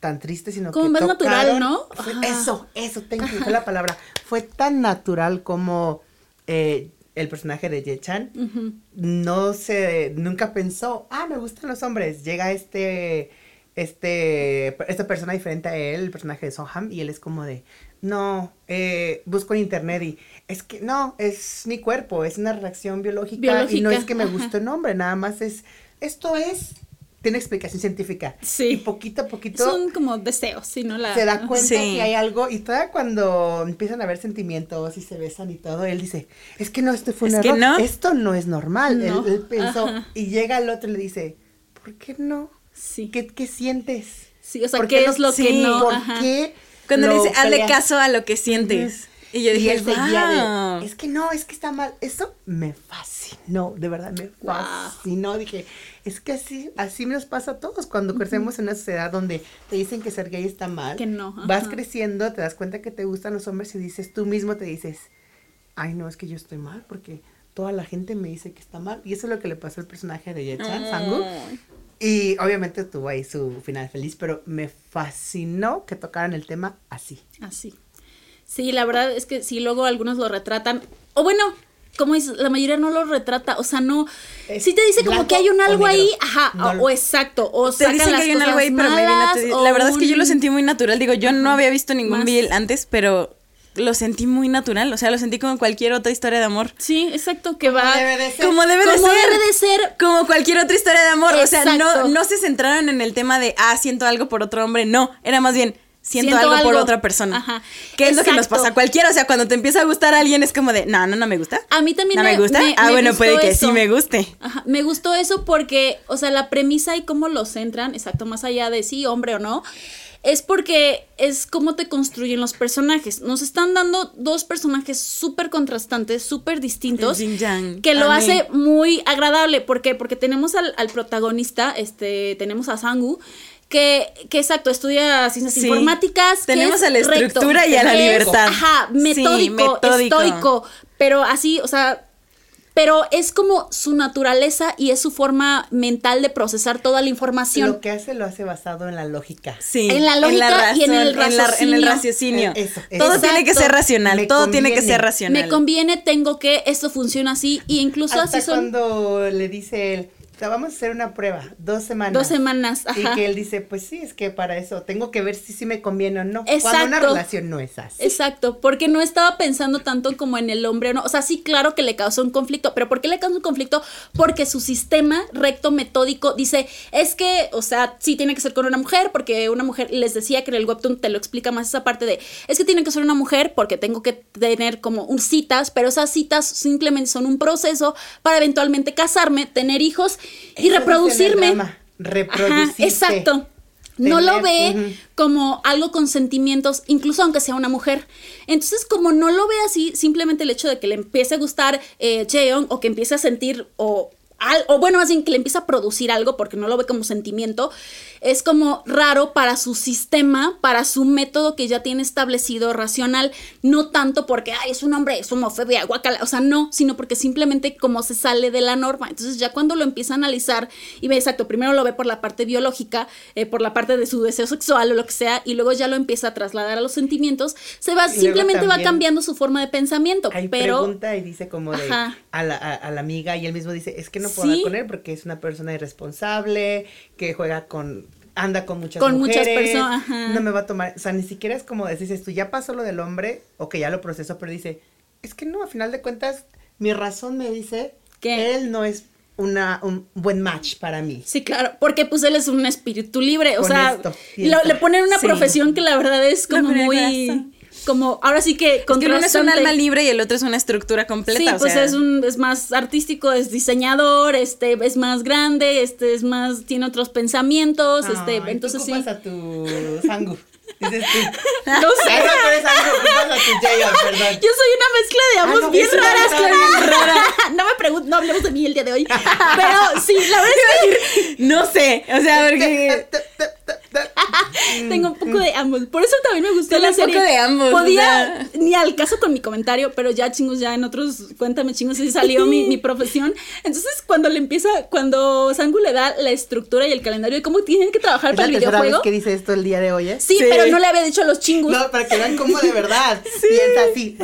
[SPEAKER 3] tan triste, sino
[SPEAKER 2] Como
[SPEAKER 3] que
[SPEAKER 2] más natural, ¿no?
[SPEAKER 3] fue- eso, eso, tengo que la palabra. Fue tan natural como eh, el personaje de Ye-chan
[SPEAKER 2] Ujú.
[SPEAKER 3] no se, nunca pensó, ah, me gustan los hombres. Llega este, este, esta persona diferente a él, el personaje de Soham, y él es como de, no, eh, busco en internet y es que no, es mi cuerpo, es una reacción biológica, y no
[SPEAKER 2] Biológica,
[SPEAKER 3] es que me guste un hombre, nada más es, esto es, tiene explicación científica.
[SPEAKER 2] Sí.
[SPEAKER 3] Y poquito a poquito
[SPEAKER 2] Son como deseos, ¿sí? ¿no? La,
[SPEAKER 3] se da cuenta
[SPEAKER 1] Sí.
[SPEAKER 3] que hay algo y todavía cuando empiezan a haber sentimientos y se besan y todo, él dice, es que no, esto fue un
[SPEAKER 1] Es que no.
[SPEAKER 3] esto no es normal. Él-
[SPEAKER 2] No.
[SPEAKER 3] Él, pensó
[SPEAKER 2] Ajá.
[SPEAKER 3] y llega el otro y le dice, ¿por qué no?
[SPEAKER 2] Sí.
[SPEAKER 3] ¿Qué, qué sientes?
[SPEAKER 2] Sí, o sea,
[SPEAKER 3] ¿Por
[SPEAKER 2] ¿qué
[SPEAKER 3] qué
[SPEAKER 2] es lo que
[SPEAKER 1] sí,
[SPEAKER 2] no?
[SPEAKER 3] ¿Por
[SPEAKER 2] Ajá.
[SPEAKER 3] qué?
[SPEAKER 1] Cuando le dice, hazle caso a lo que sientes. Y yo
[SPEAKER 3] Y
[SPEAKER 1] dije,
[SPEAKER 3] seguía de, es que no, es que está mal. Eso me fascinó, de verdad me
[SPEAKER 2] Wow.
[SPEAKER 3] fascinó. Dije, es que así, así nos pasa a todos cuando crecemos en una sociedad donde te dicen que ser gay está mal.
[SPEAKER 2] Que no,
[SPEAKER 3] Vas creciendo, te das cuenta que te gustan los hombres y dices, tú mismo te dices, ay no, es que yo estoy mal porque toda la gente me dice que está mal. Y eso es lo que le pasó al personaje de Ye-chan, Sangu.
[SPEAKER 1] Ay.
[SPEAKER 3] Y obviamente tuvo ahí su final feliz, pero me fascinó que tocaran el tema así.
[SPEAKER 2] Así. Sí, la verdad es que sí, luego algunos lo retratan. O bueno, como dices, la mayoría no lo retrata. O sea, no.
[SPEAKER 3] Es
[SPEAKER 2] sí te dice como que hay un algo ahí. Ajá.
[SPEAKER 3] No
[SPEAKER 2] o, exacto. O
[SPEAKER 1] Te
[SPEAKER 2] sacan
[SPEAKER 1] dicen que
[SPEAKER 2] las
[SPEAKER 1] hay un algo ahí, pero maybe La verdad es que yo lo sentí muy natural. Digo, yo no había visto ningún
[SPEAKER 2] Más-
[SPEAKER 1] BL antes, pero lo sentí muy natural. O sea, lo sentí como cualquier otra historia de amor.
[SPEAKER 2] Sí, exacto, que va.
[SPEAKER 3] debe de ser.
[SPEAKER 1] Como debe de
[SPEAKER 2] como
[SPEAKER 1] ser.
[SPEAKER 2] debe de ser.
[SPEAKER 1] Como cualquier otra historia de amor. O sea, no, no se centraron en el tema de, ah, siento algo por otro hombre. No, era más bien, siento,
[SPEAKER 2] Siento
[SPEAKER 1] algo, por otra persona.
[SPEAKER 2] Ajá.
[SPEAKER 1] Que es lo que nos pasa a cualquiera. O sea, cuando te empieza a gustar a alguien es como de, no, no, no me gusta.
[SPEAKER 2] A mí también
[SPEAKER 1] ¿No me, gusta?
[SPEAKER 2] me-
[SPEAKER 1] ah,
[SPEAKER 2] me
[SPEAKER 1] bueno, puede que sí me guste.
[SPEAKER 2] Ajá, me gustó eso porque, o sea, la premisa y cómo lo centran, exacto, más allá de sí, hombre o no, es porque es cómo te construyen los personajes. Nos están dando dos personajes súper contrastantes, súper distintos, que lo hace muy agradable. ¿Por qué? Porque tenemos al, al protagonista, este, tenemos a Sangu, que, que exacto, estudia ciencias
[SPEAKER 1] Sí.
[SPEAKER 2] informáticas.
[SPEAKER 1] Tenemos a la
[SPEAKER 2] recto,
[SPEAKER 1] estructura y a la
[SPEAKER 2] es,
[SPEAKER 1] libertad.
[SPEAKER 2] Ajá,
[SPEAKER 1] Sí,
[SPEAKER 2] metódico,
[SPEAKER 1] metódico.
[SPEAKER 2] estoico, pero así, o sea, pero es como su naturaleza y es su forma mental de procesar toda la información.
[SPEAKER 3] Lo que hace lo hace basado en la lógica.
[SPEAKER 1] Sí.
[SPEAKER 2] En la lógica y en el
[SPEAKER 1] en la- en el
[SPEAKER 2] raciocinio.
[SPEAKER 3] Eh, eso,
[SPEAKER 1] Todo tiene que ser racional.
[SPEAKER 3] Me
[SPEAKER 1] todo tiene que ser racional.
[SPEAKER 2] Me conviene, tengo que, esto funciona así, y incluso
[SPEAKER 3] Hasta
[SPEAKER 2] así son
[SPEAKER 3] cuando le dice él, "Te vamos a hacer una prueba, dos semanas.
[SPEAKER 2] dos semanas.
[SPEAKER 3] Y que él dice, pues sí, es que para eso tengo que ver si sí me conviene o no. Cuando una
[SPEAKER 2] Exacto.
[SPEAKER 3] relación no es así.
[SPEAKER 2] Exacto, porque no estaba pensando tanto como en el hombre o no. O sea, sí, claro que le causó un conflicto, pero ¿por qué le causó un conflicto? Porque su sistema recto metódico dice, es que, o sea, sí tiene que ser con una mujer, porque una mujer, les decía que en el webtoon te lo explica más esa parte de, es que tiene que ser una mujer porque tengo que tener como un citas, pero esas citas simplemente son un proceso para eventualmente casarme, tener hijos y reproducirme.
[SPEAKER 3] Reproducirte.
[SPEAKER 2] exacto. No lo ve como algo con sentimientos, incluso aunque sea una mujer. Entonces, como no lo ve así, simplemente el hecho de que le empiece a gustar eh, Cheon o que empiece a sentir o, al- o bueno, más bien que le empiece a producir algo porque no lo ve como sentimiento, es como raro para su sistema, para su método que ya tiene establecido racional, no tanto porque, ay, es un hombre, es homofobia, guacala, o sea, no, sino porque simplemente como se sale de la norma. Entonces ya cuando lo empieza a analizar y ve, exacto, primero lo ve por la parte biológica, eh, por la parte de su deseo sexual o lo que sea, y luego ya lo empieza a trasladar a los sentimientos, se va, simplemente va cambiando su forma de pensamiento,
[SPEAKER 3] Ahí
[SPEAKER 2] pero...
[SPEAKER 3] pregunta y dice como de a la, a, a la amiga y él mismo dice, es que no puedo
[SPEAKER 2] Sí.
[SPEAKER 3] hablar con él porque es una persona irresponsable, que juega con, anda con muchas
[SPEAKER 2] Con muchas personas, ajá.
[SPEAKER 3] no me va a tomar, o sea, ni siquiera es como dices tú, ya pasó lo del hombre, o que ya lo procesó, pero dice, es que no, a final de cuentas, mi razón me dice que él no es una, un buen match para mí.
[SPEAKER 2] Sí, claro, porque pues él es un espíritu libre, o
[SPEAKER 3] Con
[SPEAKER 2] sea,
[SPEAKER 3] esto,
[SPEAKER 2] lo-
[SPEAKER 3] piensa.
[SPEAKER 2] le ponen una
[SPEAKER 1] Sí.
[SPEAKER 2] profesión que la verdad es como muy. Como, ahora sí que
[SPEAKER 1] Es que uno es un alma libre y el otro es una estructura completa.
[SPEAKER 2] Sí,
[SPEAKER 1] o
[SPEAKER 2] pues
[SPEAKER 1] sea,
[SPEAKER 2] es un, es más artístico, es diseñador, este, es más grande, este, es más, tiene otros pensamientos, este,
[SPEAKER 3] Ay,
[SPEAKER 2] entonces
[SPEAKER 3] tú
[SPEAKER 2] sí.
[SPEAKER 3] a tu sangu, dices tú.
[SPEAKER 2] No
[SPEAKER 3] Ay,
[SPEAKER 2] sé.
[SPEAKER 3] no, tú eres sangu, ocupas a tu perdón.
[SPEAKER 2] Yo soy una mezcla de ambos
[SPEAKER 3] Ah, no,
[SPEAKER 2] bien
[SPEAKER 3] es
[SPEAKER 2] raras.
[SPEAKER 3] bien
[SPEAKER 2] rara. no me pregunto, no hablemos de mí el día de hoy. Pero sí, la verdad es
[SPEAKER 1] No sé, o sea, porque...
[SPEAKER 2] tengo un poco de ambos. Por eso también me gustó
[SPEAKER 1] Tiene
[SPEAKER 2] la
[SPEAKER 1] un poco
[SPEAKER 2] serie.
[SPEAKER 1] de ambos, o
[SPEAKER 2] Podía,
[SPEAKER 1] sea.
[SPEAKER 2] ni al caso con mi comentario, pero ya chingos, ya en otros, cuéntame chingos, si salió mi, mi profesión. Entonces, cuando le empieza, cuando Sangu le da la estructura y el calendario de cómo tienen que trabajar
[SPEAKER 3] Es
[SPEAKER 2] para
[SPEAKER 3] la
[SPEAKER 2] el
[SPEAKER 3] tercera vez
[SPEAKER 2] videojuego.
[SPEAKER 3] que dice esto el día de hoy, ¿eh?
[SPEAKER 2] Sí,
[SPEAKER 1] Sí.
[SPEAKER 2] pero no le había dicho a los chingos.
[SPEAKER 3] No, para que vean cómo de verdad piensa así.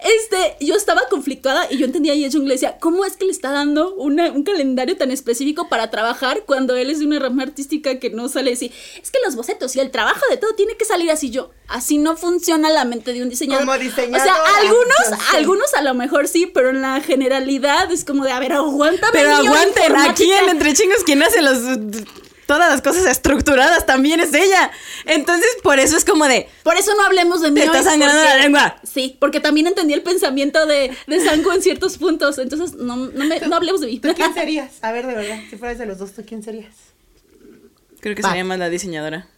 [SPEAKER 2] Este, yo estaba conflictuada y yo entendía y Jung le decía, ¿cómo es que le está dando una- un calendario tan específico para trabajar cuando él es de una rama artística que no sale así? Es que los bocetos y el trabajo de todo tiene que salir así yo. Así no funciona la mente de un diseñador.
[SPEAKER 3] Como
[SPEAKER 2] O
[SPEAKER 3] diseñadora,
[SPEAKER 2] sea, algunos,
[SPEAKER 3] sé.
[SPEAKER 2] algunos a lo mejor sí, pero en la generalidad es como de, a ver, aguántame.
[SPEAKER 1] Pero aguanten, aquí en
[SPEAKER 2] informática".
[SPEAKER 1] Entre Chingos quien hace los todas las cosas estructuradas también es ella. Entonces, por eso es como de
[SPEAKER 2] Por eso no hablemos de mí.
[SPEAKER 1] Te está sangrando
[SPEAKER 2] porque-
[SPEAKER 1] la lengua.
[SPEAKER 2] Sí, porque también entendí el pensamiento de, de Sango en ciertos puntos. Entonces, no, no, me- no hablemos de mí.
[SPEAKER 3] ¿Tú quién serías? A ver, de verdad, si fueras de los dos, ¿tú quién serías?
[SPEAKER 1] Creo que
[SPEAKER 3] Pat.
[SPEAKER 1] sería más la diseñadora.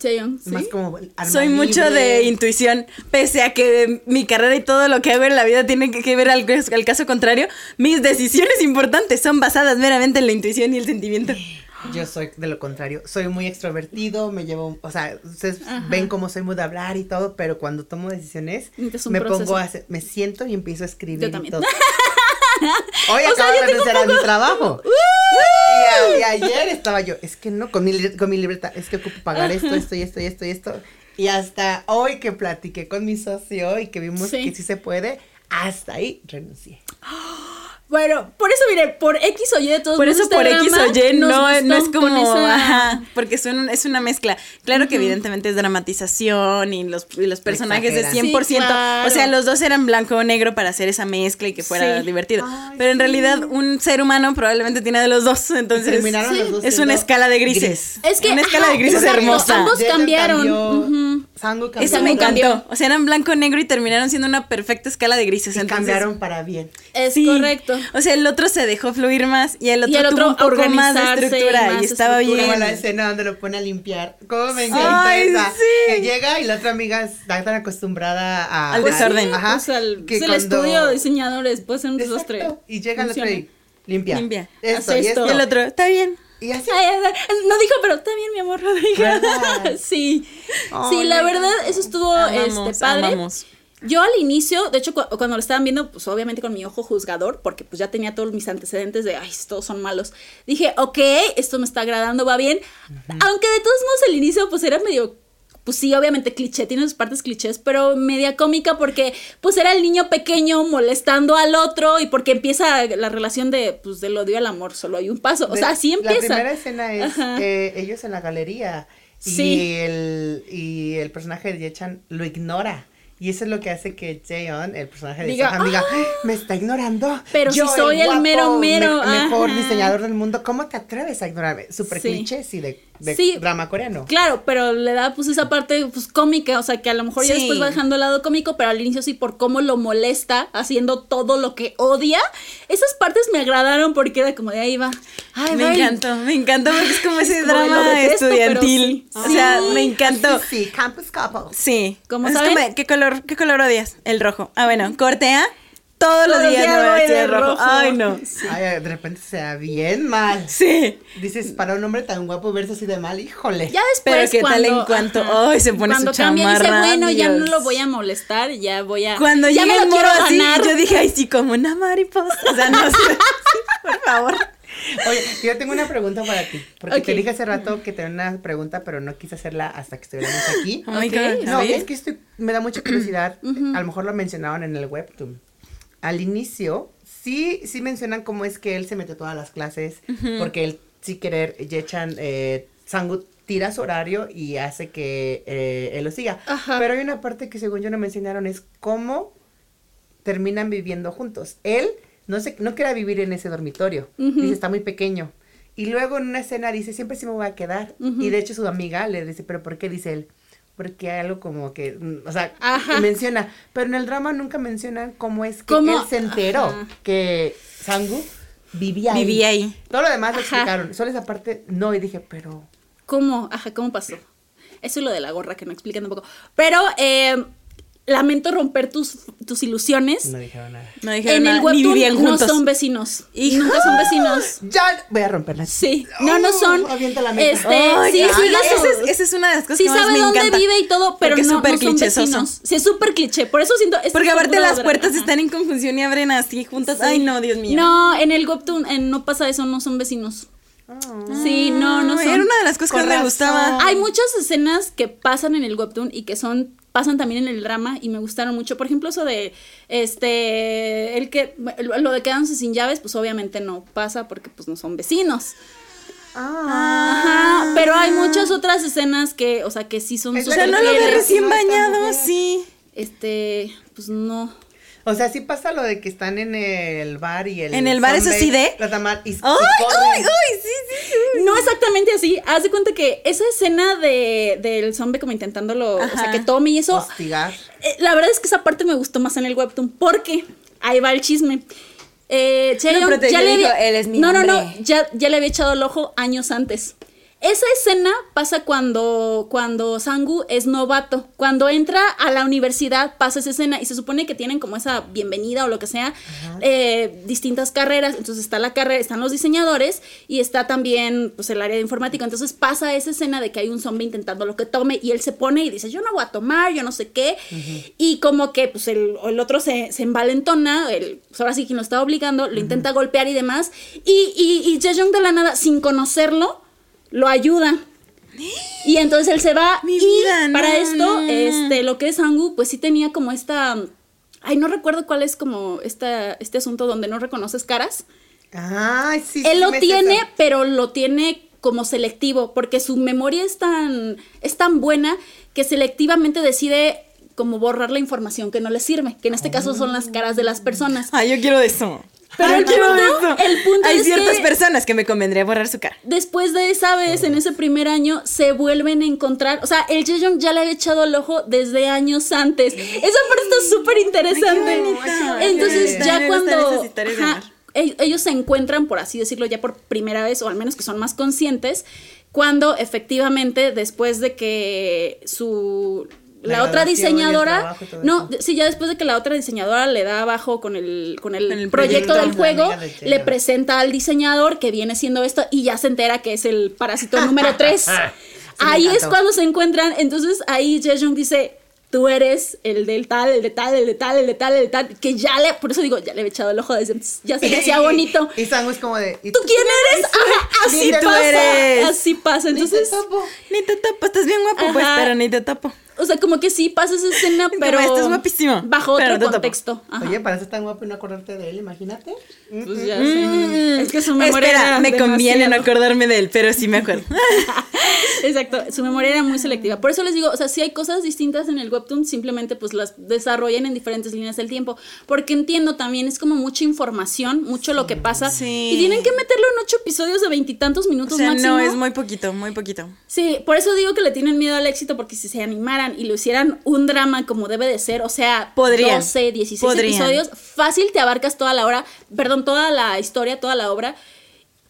[SPEAKER 2] ¿sí?
[SPEAKER 3] Más como
[SPEAKER 1] Soy mucho de intuición, pese a que mi carrera y todo lo que hago en la vida tiene que, ver al, al caso contrario, mis decisiones importantes son basadas meramente en la intuición y el sentimiento.
[SPEAKER 3] Yo soy de lo contrario, soy muy extrovertido, me llevo, o sea, ustedes ven cómo soy muy de hablar y todo, pero cuando tomo decisiones, me
[SPEAKER 2] proceso.
[SPEAKER 3] pongo a hacer, me siento y empiezo a escribir
[SPEAKER 2] Yo
[SPEAKER 3] y
[SPEAKER 2] también.
[SPEAKER 3] todo. Hoy
[SPEAKER 2] O
[SPEAKER 3] acabo de renunciar a mi trabajo. Y, a- y ayer estaba yo, es que no, con mi, con mi libreta, es que ocupo pagar esto, esto y esto y esto y esto. Y hasta hoy que platiqué con mi socio y que vimos
[SPEAKER 2] Sí.
[SPEAKER 3] que sí se puede, hasta ahí renuncié.
[SPEAKER 2] Bueno, por eso, mire, por X o Y de todos
[SPEAKER 1] Por eso
[SPEAKER 2] este
[SPEAKER 1] por X o Y no, no es como,
[SPEAKER 2] con esa-
[SPEAKER 1] ajá, porque son, es una mezcla. Claro que evidentemente es dramatización y los, y los personajes de
[SPEAKER 3] Exageran.
[SPEAKER 1] 100%.
[SPEAKER 2] Sí, claro.
[SPEAKER 1] O sea, los dos eran blanco o negro para hacer esa mezcla y que fuera
[SPEAKER 2] Sí.
[SPEAKER 1] divertido.
[SPEAKER 3] Ay,
[SPEAKER 1] Pero en
[SPEAKER 3] sí.
[SPEAKER 1] realidad un ser humano probablemente tiene de los dos, entonces
[SPEAKER 3] terminaron los dos
[SPEAKER 1] es una escala de grises.
[SPEAKER 2] Es que
[SPEAKER 1] una escala
[SPEAKER 2] ajá,
[SPEAKER 1] de grises
[SPEAKER 2] exacto,
[SPEAKER 1] hermosa.
[SPEAKER 2] Ambos cambiaron.
[SPEAKER 3] Cambió.
[SPEAKER 1] Eso me
[SPEAKER 2] cambió.
[SPEAKER 1] encantó. O sea, eran blanco negro y terminaron siendo una perfecta escala de grises.
[SPEAKER 3] Y
[SPEAKER 1] entonces,
[SPEAKER 3] cambiaron para bien.
[SPEAKER 2] Es
[SPEAKER 1] Sí.
[SPEAKER 2] correcto.
[SPEAKER 1] O sea, el otro se dejó fluir más y el otro,
[SPEAKER 2] Y el
[SPEAKER 1] tuvo un poco más de
[SPEAKER 2] y
[SPEAKER 1] estructura y, estaba
[SPEAKER 2] estructura.
[SPEAKER 3] Como la
[SPEAKER 1] bien.
[SPEAKER 3] escena donde lo pone a limpiar. ¿Cómo me encanta
[SPEAKER 1] Ay,
[SPEAKER 3] esa?
[SPEAKER 1] sí.
[SPEAKER 3] Que llega y la otra amiga está tan acostumbrada a,
[SPEAKER 1] Al desorden.
[SPEAKER 3] Ajá.
[SPEAKER 2] Pues el,
[SPEAKER 3] que
[SPEAKER 2] pues el
[SPEAKER 3] cuando-
[SPEAKER 2] estudio de diseñadores puede ser un desastre.
[SPEAKER 3] Y llega el otro y limpia.
[SPEAKER 1] Limpia.
[SPEAKER 3] Esto.
[SPEAKER 2] esto.
[SPEAKER 1] Y el otro, está bien.
[SPEAKER 3] Y así.
[SPEAKER 2] Ay, ay, ay, no dijo, pero está bien, mi amor. no dijo.
[SPEAKER 3] ¿Verdad?
[SPEAKER 2] sí. Sí, la verdad, eso estuvo
[SPEAKER 1] Amamos,
[SPEAKER 2] este, padre.
[SPEAKER 1] amamos.
[SPEAKER 2] Yo al inicio, de hecho, cu- cuando lo estaban viendo, pues obviamente con mi ojo juzgador, porque pues ya tenía todos mis antecedentes de, ay, todos son malos. Dije, ok, esto me está agradando, va bien. Aunque de todos modos el inicio, pues era medio, pues sí, obviamente cliché, tiene sus partes clichés, pero media cómica porque pues era el niño pequeño molestando al otro y porque empieza la relación de, pues del odio al amor, solo hay un paso. O
[SPEAKER 3] De-
[SPEAKER 2] sea, así
[SPEAKER 3] La
[SPEAKER 2] empieza.
[SPEAKER 3] primera escena es eh, ellos en la galería.
[SPEAKER 2] Sí.
[SPEAKER 3] Y el, y el personaje de Yechan lo ignora. Y eso es lo que hace que Jaeon, el personaje de
[SPEAKER 2] Diga,
[SPEAKER 3] Soham, diga,
[SPEAKER 2] "Ah".
[SPEAKER 3] me está ignorando.
[SPEAKER 2] Pero si soy el mero, mero,
[SPEAKER 3] mejor
[SPEAKER 2] ajá.
[SPEAKER 3] diseñador del mundo, ¿cómo te atreves a ignorarme? Súper
[SPEAKER 2] Sí.
[SPEAKER 3] cliché, sí, de, de
[SPEAKER 2] Sí.
[SPEAKER 3] drama coreano.
[SPEAKER 2] Claro, pero le da pues esa parte pues cómica, o sea que a lo mejor ya después va dejando el lado cómico, pero al inicio sí por cómo lo molesta haciendo todo lo que odia. Esas partes me agradaron porque era como de ahí va. Ay,
[SPEAKER 1] Me encantó, me encantó porque es como ese drama
[SPEAKER 2] detesto,
[SPEAKER 1] estudiantil.
[SPEAKER 2] sí.
[SPEAKER 1] O sea, me encantó.
[SPEAKER 3] Sí, sí, Campus Couple.
[SPEAKER 1] Sí.
[SPEAKER 2] Como saben-
[SPEAKER 1] como, ¿qué color, ¿Qué color odias? El rojo. Ah, bueno, cortea. Todos los días
[SPEAKER 2] días
[SPEAKER 1] me voy a
[SPEAKER 2] voy
[SPEAKER 1] vestir
[SPEAKER 2] de
[SPEAKER 1] rojo.
[SPEAKER 2] rojo.
[SPEAKER 1] Ay, no.
[SPEAKER 3] Ay, de repente se da bien mal.
[SPEAKER 1] Sí.
[SPEAKER 3] Dices, para un hombre tan guapo verse así de mal, híjole.
[SPEAKER 2] Ya después
[SPEAKER 1] Pero qué tal en cuanto- ay, se pone su
[SPEAKER 2] cuando cambia dice,
[SPEAKER 1] chamarra,
[SPEAKER 2] bueno, ya no lo voy a molestar, ya voy a
[SPEAKER 1] Cuando
[SPEAKER 2] ya
[SPEAKER 1] llega
[SPEAKER 2] me
[SPEAKER 1] el
[SPEAKER 2] lo
[SPEAKER 1] moro
[SPEAKER 2] quiero
[SPEAKER 1] así,
[SPEAKER 2] ganar.
[SPEAKER 1] yo dije, ay, sí, como una mariposa. O sea, no sé. Por favor.
[SPEAKER 3] Oye, yo tengo una pregunta para ti. Porque te dije hace rato que tenía una pregunta, pero no quise hacerla hasta que estuviéramos aquí.
[SPEAKER 1] Oh
[SPEAKER 3] No, es que estoy, me da mucha curiosidad. A lo mejor lo mencionaban en el webtoon. Al inicio, sí, sí mencionan cómo es que él se metió a todas las clases. Porque él, sin querer, Yechan, eh, Sangu tira su horario y hace que eh, él lo siga.
[SPEAKER 2] Ajá.
[SPEAKER 3] Pero hay una parte que según yo no mencionaron, es cómo terminan viviendo juntos. Él no se, no quería vivir en ese dormitorio. Dice, está muy pequeño. Y luego en una escena dice, siempre sí me voy a quedar. Y de hecho su amiga le dice, ¿pero por qué? Dice él, porque hay algo como que, mm, o sea,
[SPEAKER 2] Ajá.
[SPEAKER 3] menciona. Pero en el drama nunca mencionan cómo es que
[SPEAKER 2] ¿Cómo?
[SPEAKER 3] él se enteró
[SPEAKER 2] Ajá.
[SPEAKER 3] que Sangu vivía ahí.
[SPEAKER 1] Vivía ahí.
[SPEAKER 3] Todo lo demás lo explicaron. Solo esa parte no. Y dije, pero...
[SPEAKER 2] ¿Cómo? Ajá, ¿cómo pasó? Eso es lo de la gorra que no explican un poco. Pero eh, lamento romper tus, tus ilusiones.
[SPEAKER 3] No dijeron nada.
[SPEAKER 1] No dijeron
[SPEAKER 2] en
[SPEAKER 1] nada,
[SPEAKER 2] el
[SPEAKER 1] ni
[SPEAKER 2] webtoon no son vecinos.
[SPEAKER 1] Hijo.
[SPEAKER 2] Nunca son vecinos.
[SPEAKER 3] Ya voy a romperla.
[SPEAKER 2] Sí, no, no son.
[SPEAKER 3] Oh, la.
[SPEAKER 2] Este,
[SPEAKER 1] Ay,
[SPEAKER 2] sí,
[SPEAKER 1] esa, es, esa es una de las cosas
[SPEAKER 2] Sí
[SPEAKER 1] que más
[SPEAKER 2] sabe
[SPEAKER 1] me
[SPEAKER 2] dónde
[SPEAKER 1] encanta.
[SPEAKER 2] vive y todo, pero
[SPEAKER 1] Porque
[SPEAKER 2] no, no son vecinos. Sí, es súper cliché. Por eso siento.
[SPEAKER 1] Porque aparte las puertas
[SPEAKER 2] Ajá.
[SPEAKER 1] están en confusión y abren así juntas. Ay, no, Dios mío.
[SPEAKER 2] No, en el webtoon en no pasa eso, no son vecinos. Sí, no, no son.
[SPEAKER 1] Era una de las cosas que
[SPEAKER 3] Con
[SPEAKER 1] más me gustaba.
[SPEAKER 2] Hay muchas escenas que pasan en el webtoon y que son pasan también en el drama y me gustaron mucho. Por ejemplo, eso de este el que lo de quedándose sin llaves, pues obviamente no pasa porque pues no son vecinos.
[SPEAKER 3] Ah.
[SPEAKER 2] Ajá, pero hay muchas otras escenas que, o sea, que sí son
[SPEAKER 3] Es
[SPEAKER 1] O sea,
[SPEAKER 2] súper
[SPEAKER 1] no lo ve recién bañado, sí.
[SPEAKER 2] Este, pues no.
[SPEAKER 3] O sea, sí pasa lo de que están en el bar y el...
[SPEAKER 1] En el bar, eso
[SPEAKER 3] zombie,
[SPEAKER 1] sí de-
[SPEAKER 3] La tamal y,
[SPEAKER 1] ¡Ay, ay, ay! Sí, sí, sí.
[SPEAKER 2] No exactamente así. Haz de cuenta que esa escena de, del zombie como intentándolo, o sea, que tome y eso,
[SPEAKER 3] Hostigar.
[SPEAKER 2] Eh, la verdad es que esa parte me gustó más en el webtoon porque ahí va el chisme. Eh, Chaeyoung
[SPEAKER 1] pero te
[SPEAKER 2] ya le
[SPEAKER 1] dijo,
[SPEAKER 2] había-
[SPEAKER 1] "Él es mi
[SPEAKER 2] no, no, no,
[SPEAKER 1] hombre".
[SPEAKER 2] ya, ya le había echado el ojo años antes. Esa escena pasa cuando, cuando Sangu es novato. Cuando entra a la universidad pasa esa escena y se supone que tienen como esa bienvenida o lo que sea, eh, distintas carreras. Entonces está la carrera, están los diseñadores y está también pues, el área de informática. Entonces pasa esa escena de que hay un zombie intentando lo que tome y él se pone y dice, yo no voy a tomar, yo no sé qué. Y como que pues el, el otro se, se envalentona, el, pues, ahora sí quien lo está obligando, lo intenta golpear y demás. Y, y, y de la nada, sin conocerlo, lo ayuda. Y entonces él se va.
[SPEAKER 1] Mi
[SPEAKER 2] y
[SPEAKER 1] vida, no,
[SPEAKER 2] para esto,
[SPEAKER 1] no,
[SPEAKER 2] este, lo que es Sangu, pues sí tenía como esta. Ay, no recuerdo cuál es como esta, este asunto donde no reconoces caras.
[SPEAKER 3] Ay, sí.
[SPEAKER 2] él
[SPEAKER 3] sí,
[SPEAKER 2] lo tiene, pero lo tiene como selectivo, porque su memoria es tan, es tan buena que selectivamente decide como borrar la información que no le sirve, que en este caso son las caras de las personas.
[SPEAKER 1] Ay, yo quiero eso.
[SPEAKER 2] Pero el punto- el punto
[SPEAKER 1] Hay
[SPEAKER 2] es
[SPEAKER 1] ciertas
[SPEAKER 2] que-
[SPEAKER 1] personas que me convendría borrar su cara.
[SPEAKER 2] Después de esa vez, en ese primer año, se vuelven a encontrar. O sea, el Jaeyoung ya le había echado el ojo desde años antes. Esa parte está súper interesante. Entonces, ya
[SPEAKER 1] me
[SPEAKER 2] cuando. ajá, ellos se encuentran, por así decirlo, ya por primera vez, o al menos que son más conscientes, cuando efectivamente, después de que su.
[SPEAKER 3] La
[SPEAKER 2] La, otra diseñadora, no,
[SPEAKER 3] eso.
[SPEAKER 2] sí, ya después de que la otra diseñadora le da abajo con el, con el, proyecto
[SPEAKER 1] proyecto.
[SPEAKER 2] del juego,
[SPEAKER 3] de
[SPEAKER 2] le presenta al diseñador que viene siendo esto y ya se entera que es el parásito número 3. ahí es cuando se encuentran, entonces ahí Jaeyoung dice, tú eres el del tal, el de tal, el de tal, el de tal, el de tal, que ya le, por eso digo, ya le he echado el ojo desde antes, ya se le hacía bonito.
[SPEAKER 3] Y Sangu es como de. ¿y
[SPEAKER 2] ¿Tú quién eres? Ajá, así
[SPEAKER 1] tú
[SPEAKER 2] pasa,
[SPEAKER 1] eres.
[SPEAKER 2] así pasa,
[SPEAKER 3] Ni te
[SPEAKER 2] entonces,
[SPEAKER 3] topo.
[SPEAKER 1] Ni te topo, estás bien guapo, pues, pero ni te topo.
[SPEAKER 2] O sea, como que sí pasa esa escena,
[SPEAKER 1] Como,
[SPEAKER 2] pero
[SPEAKER 1] "Estás guapísimo,
[SPEAKER 2] bajo
[SPEAKER 1] pero
[SPEAKER 2] otro
[SPEAKER 1] te topo".
[SPEAKER 2] contexto. Ajá.
[SPEAKER 3] Oye, para ser tan guapo y no acordarte de él, imagínate.
[SPEAKER 2] Pues ya sé. Es que su memoria
[SPEAKER 1] Espera,
[SPEAKER 2] era
[SPEAKER 1] me conviene no acordarme de él, pero sí me acuerdo.
[SPEAKER 2] Exacto, su memoria era muy selectiva. Por eso les digo, o sea, si hay cosas distintas en el webtoon, simplemente pues las desarrollan en diferentes líneas del tiempo. Porque entiendo también, es como mucha información, mucho lo que pasa.
[SPEAKER 1] Sí.
[SPEAKER 2] Y tienen que meterlo en ocho episodios de veintitantos
[SPEAKER 1] O
[SPEAKER 2] minutos
[SPEAKER 1] sea,
[SPEAKER 2] máximo.
[SPEAKER 1] no, es muy poquito, muy poquito.
[SPEAKER 2] Sí, por eso digo que le tienen miedo al éxito, porque si se animaran y lo hicieran un drama como debe de ser, o sea,
[SPEAKER 1] Podrían.
[SPEAKER 2] 12, 16
[SPEAKER 1] Podrían.
[SPEAKER 2] episodios, fácil te abarcas toda la hora, perdón, toda la historia, toda la obra.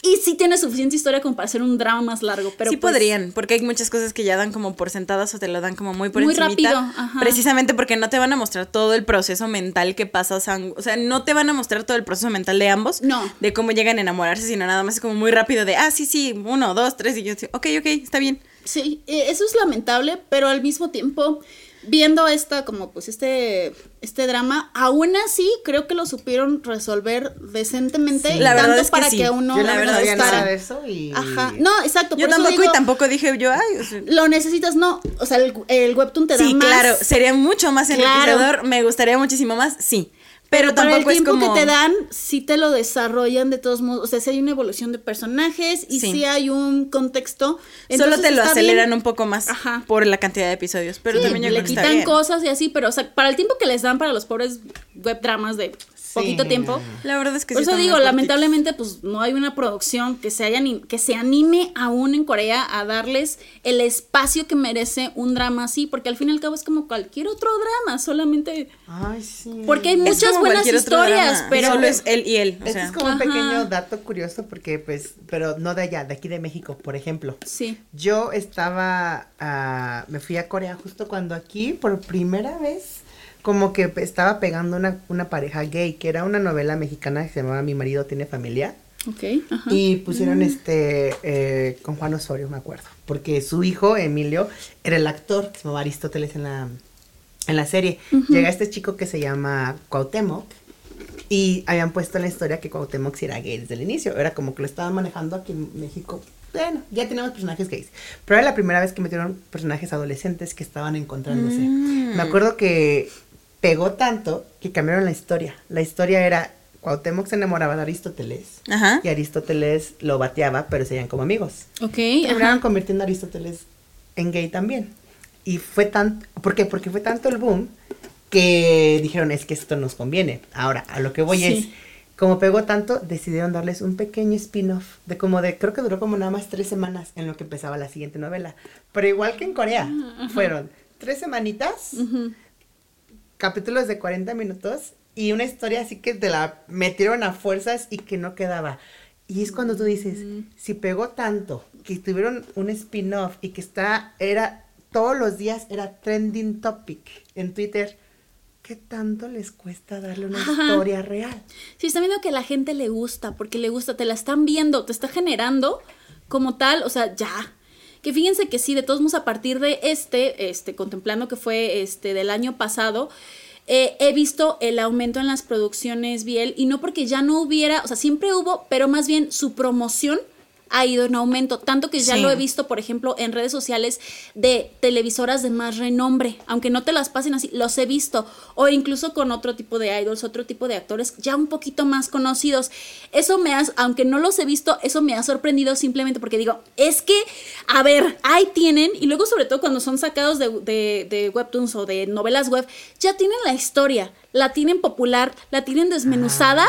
[SPEAKER 2] Y sí tienes suficiente historia como para hacer un drama más largo, pero
[SPEAKER 1] sí
[SPEAKER 2] pues,
[SPEAKER 1] podrían, porque hay muchas cosas que ya dan como por sentadas o te lo dan como muy por
[SPEAKER 2] Muy
[SPEAKER 1] encimita,
[SPEAKER 2] rápido, ajá.
[SPEAKER 1] Precisamente porque no te van a mostrar todo el proceso mental que pasa Sang- O sea, no te van a mostrar todo el proceso mental de ambos.
[SPEAKER 2] No.
[SPEAKER 1] De cómo llegan a enamorarse, sino nada más es como muy rápido de, ah, sí, sí, uno, dos, tres, y yo, ok, ok, está bien.
[SPEAKER 2] Sí, eh, eso es lamentable, pero al mismo tiempo, viendo esta, como pues este, este drama, aún así creo que lo supieron resolver decentemente.
[SPEAKER 1] Sí. La
[SPEAKER 2] tanto
[SPEAKER 1] verdad es que
[SPEAKER 2] para
[SPEAKER 1] sí.
[SPEAKER 2] que uno
[SPEAKER 3] Yo
[SPEAKER 1] la
[SPEAKER 3] no
[SPEAKER 1] verdad
[SPEAKER 3] nada de eso y.
[SPEAKER 2] Ajá, no, exacto.
[SPEAKER 1] Yo
[SPEAKER 2] por eso
[SPEAKER 1] tampoco
[SPEAKER 2] digo,
[SPEAKER 1] y tampoco dije yo, ay, o sea,
[SPEAKER 2] Lo necesitas, no, o sea, el, el webtoon te da
[SPEAKER 1] sí,
[SPEAKER 2] más.
[SPEAKER 1] claro, sería mucho más
[SPEAKER 2] Claro.
[SPEAKER 1] enriquecedor, me gustaría muchísimo más, sí. Pero,
[SPEAKER 2] para
[SPEAKER 1] tampoco
[SPEAKER 2] el
[SPEAKER 1] es
[SPEAKER 2] tiempo
[SPEAKER 1] como...
[SPEAKER 2] que te dan, sí te lo desarrollan de todos modos. O sea, sí hay una evolución de personajes y
[SPEAKER 1] Sí.
[SPEAKER 2] sí, hay un contexto.
[SPEAKER 1] Solo te lo aceleran
[SPEAKER 2] bien.
[SPEAKER 1] un poco más
[SPEAKER 2] Ajá.
[SPEAKER 1] por la cantidad de episodios, pero
[SPEAKER 2] Sí,
[SPEAKER 1] también yo
[SPEAKER 2] le
[SPEAKER 1] creo que está
[SPEAKER 2] quitan
[SPEAKER 1] bien.
[SPEAKER 2] cosas y así, pero o sea, para el tiempo que les dan para los pobres web dramas de poquito tiempo.
[SPEAKER 1] La verdad es que
[SPEAKER 2] Por
[SPEAKER 1] sí
[SPEAKER 2] eso digo, lamentablemente, pues no hay una producción que se haya que se anime aún en Corea a darles el espacio que merece un drama así, porque al fin y al cabo es como cualquier otro drama, solamente
[SPEAKER 3] Ay, sí.
[SPEAKER 2] porque hay
[SPEAKER 1] Es
[SPEAKER 2] muchas
[SPEAKER 1] como
[SPEAKER 2] buenas historias, pero
[SPEAKER 1] solo es él y él, o
[SPEAKER 3] Este
[SPEAKER 1] sea.
[SPEAKER 3] es como un
[SPEAKER 2] Ajá.
[SPEAKER 3] pequeño dato curioso porque, pues, pero no de allá, de aquí de México, por ejemplo.
[SPEAKER 2] sí.
[SPEAKER 3] Yo estaba, ah, me fui a Corea justo cuando aquí, por primera vez, como que estaba pegando una, una pareja gay, que era una novela mexicana que se llamaba Mi marido tiene familia.
[SPEAKER 2] Ok, ajá.
[SPEAKER 3] Y pusieron este eh, con Juan Osorio, me acuerdo. Porque su hijo, Emilio, era el actor que se llamaba Aristóteles en la, en la serie. Llega este chico que se llama Cuauhtémoc. Y habían puesto en la historia que Cuauhtémoc era gay desde el inicio. Era como que lo estaban manejando aquí en México. Bueno, ya tenemos personajes gays. Pero era la primera vez que metieron personajes adolescentes que estaban encontrándose. Me acuerdo que pegó tanto que cambiaron la historia. La historia era Cuauhtémoc se enamoraba de Aristóteles.
[SPEAKER 1] Ajá.
[SPEAKER 3] Y Aristóteles lo bateaba, pero serían como amigos.
[SPEAKER 2] Ok,
[SPEAKER 3] Terminaron
[SPEAKER 2] ajá.
[SPEAKER 3] convirtiendo a Aristóteles en gay también. Y fue tan, ¿por qué? Porque fue tanto el boom que dijeron, es que esto nos conviene. Ahora, a lo que voy
[SPEAKER 2] Sí.
[SPEAKER 3] es, como pegó tanto, decidieron darles un pequeño spin-off de como de, creo que duró como nada más tres semanas en lo que empezaba la siguiente novela. Pero igual que en Corea, fueron tres semanitas,
[SPEAKER 2] Ujú.
[SPEAKER 3] Capítulos de 40 minutos y una historia así que te la metieron a fuerzas y que no quedaba. Y es cuando tú dices, si pegó tanto que tuvieron un spin-off y que está, era, todos los días era trending topic en Twitter. ¿Qué tanto les cuesta darle una historia real?
[SPEAKER 2] Si están viendo que a la gente le gusta, porque le gusta, te la están viendo, te está generando como tal, o sea, ya. Que fíjense que sí, de todos modos, a partir de este, este, contemplando que fue este del año pasado, eh, he visto el aumento en las producciones Biel y no porque ya no hubiera, o sea, siempre hubo, pero más bien su promoción ha ido en aumento, tanto que ya
[SPEAKER 1] Sí.
[SPEAKER 2] lo he visto, por ejemplo, en redes sociales de televisoras de más renombre, aunque no te las pasen así, los he visto, o incluso con otro tipo de idols, otro tipo de actores ya un poquito más conocidos. Eso me ha, aunque no los he visto, eso me ha sorprendido simplemente porque digo, es que, a ver, ahí tienen, y luego sobre todo cuando son sacados de, de, de webtoons o de novelas web, ya tienen la historia, la tienen popular, la tienen desmenuzada.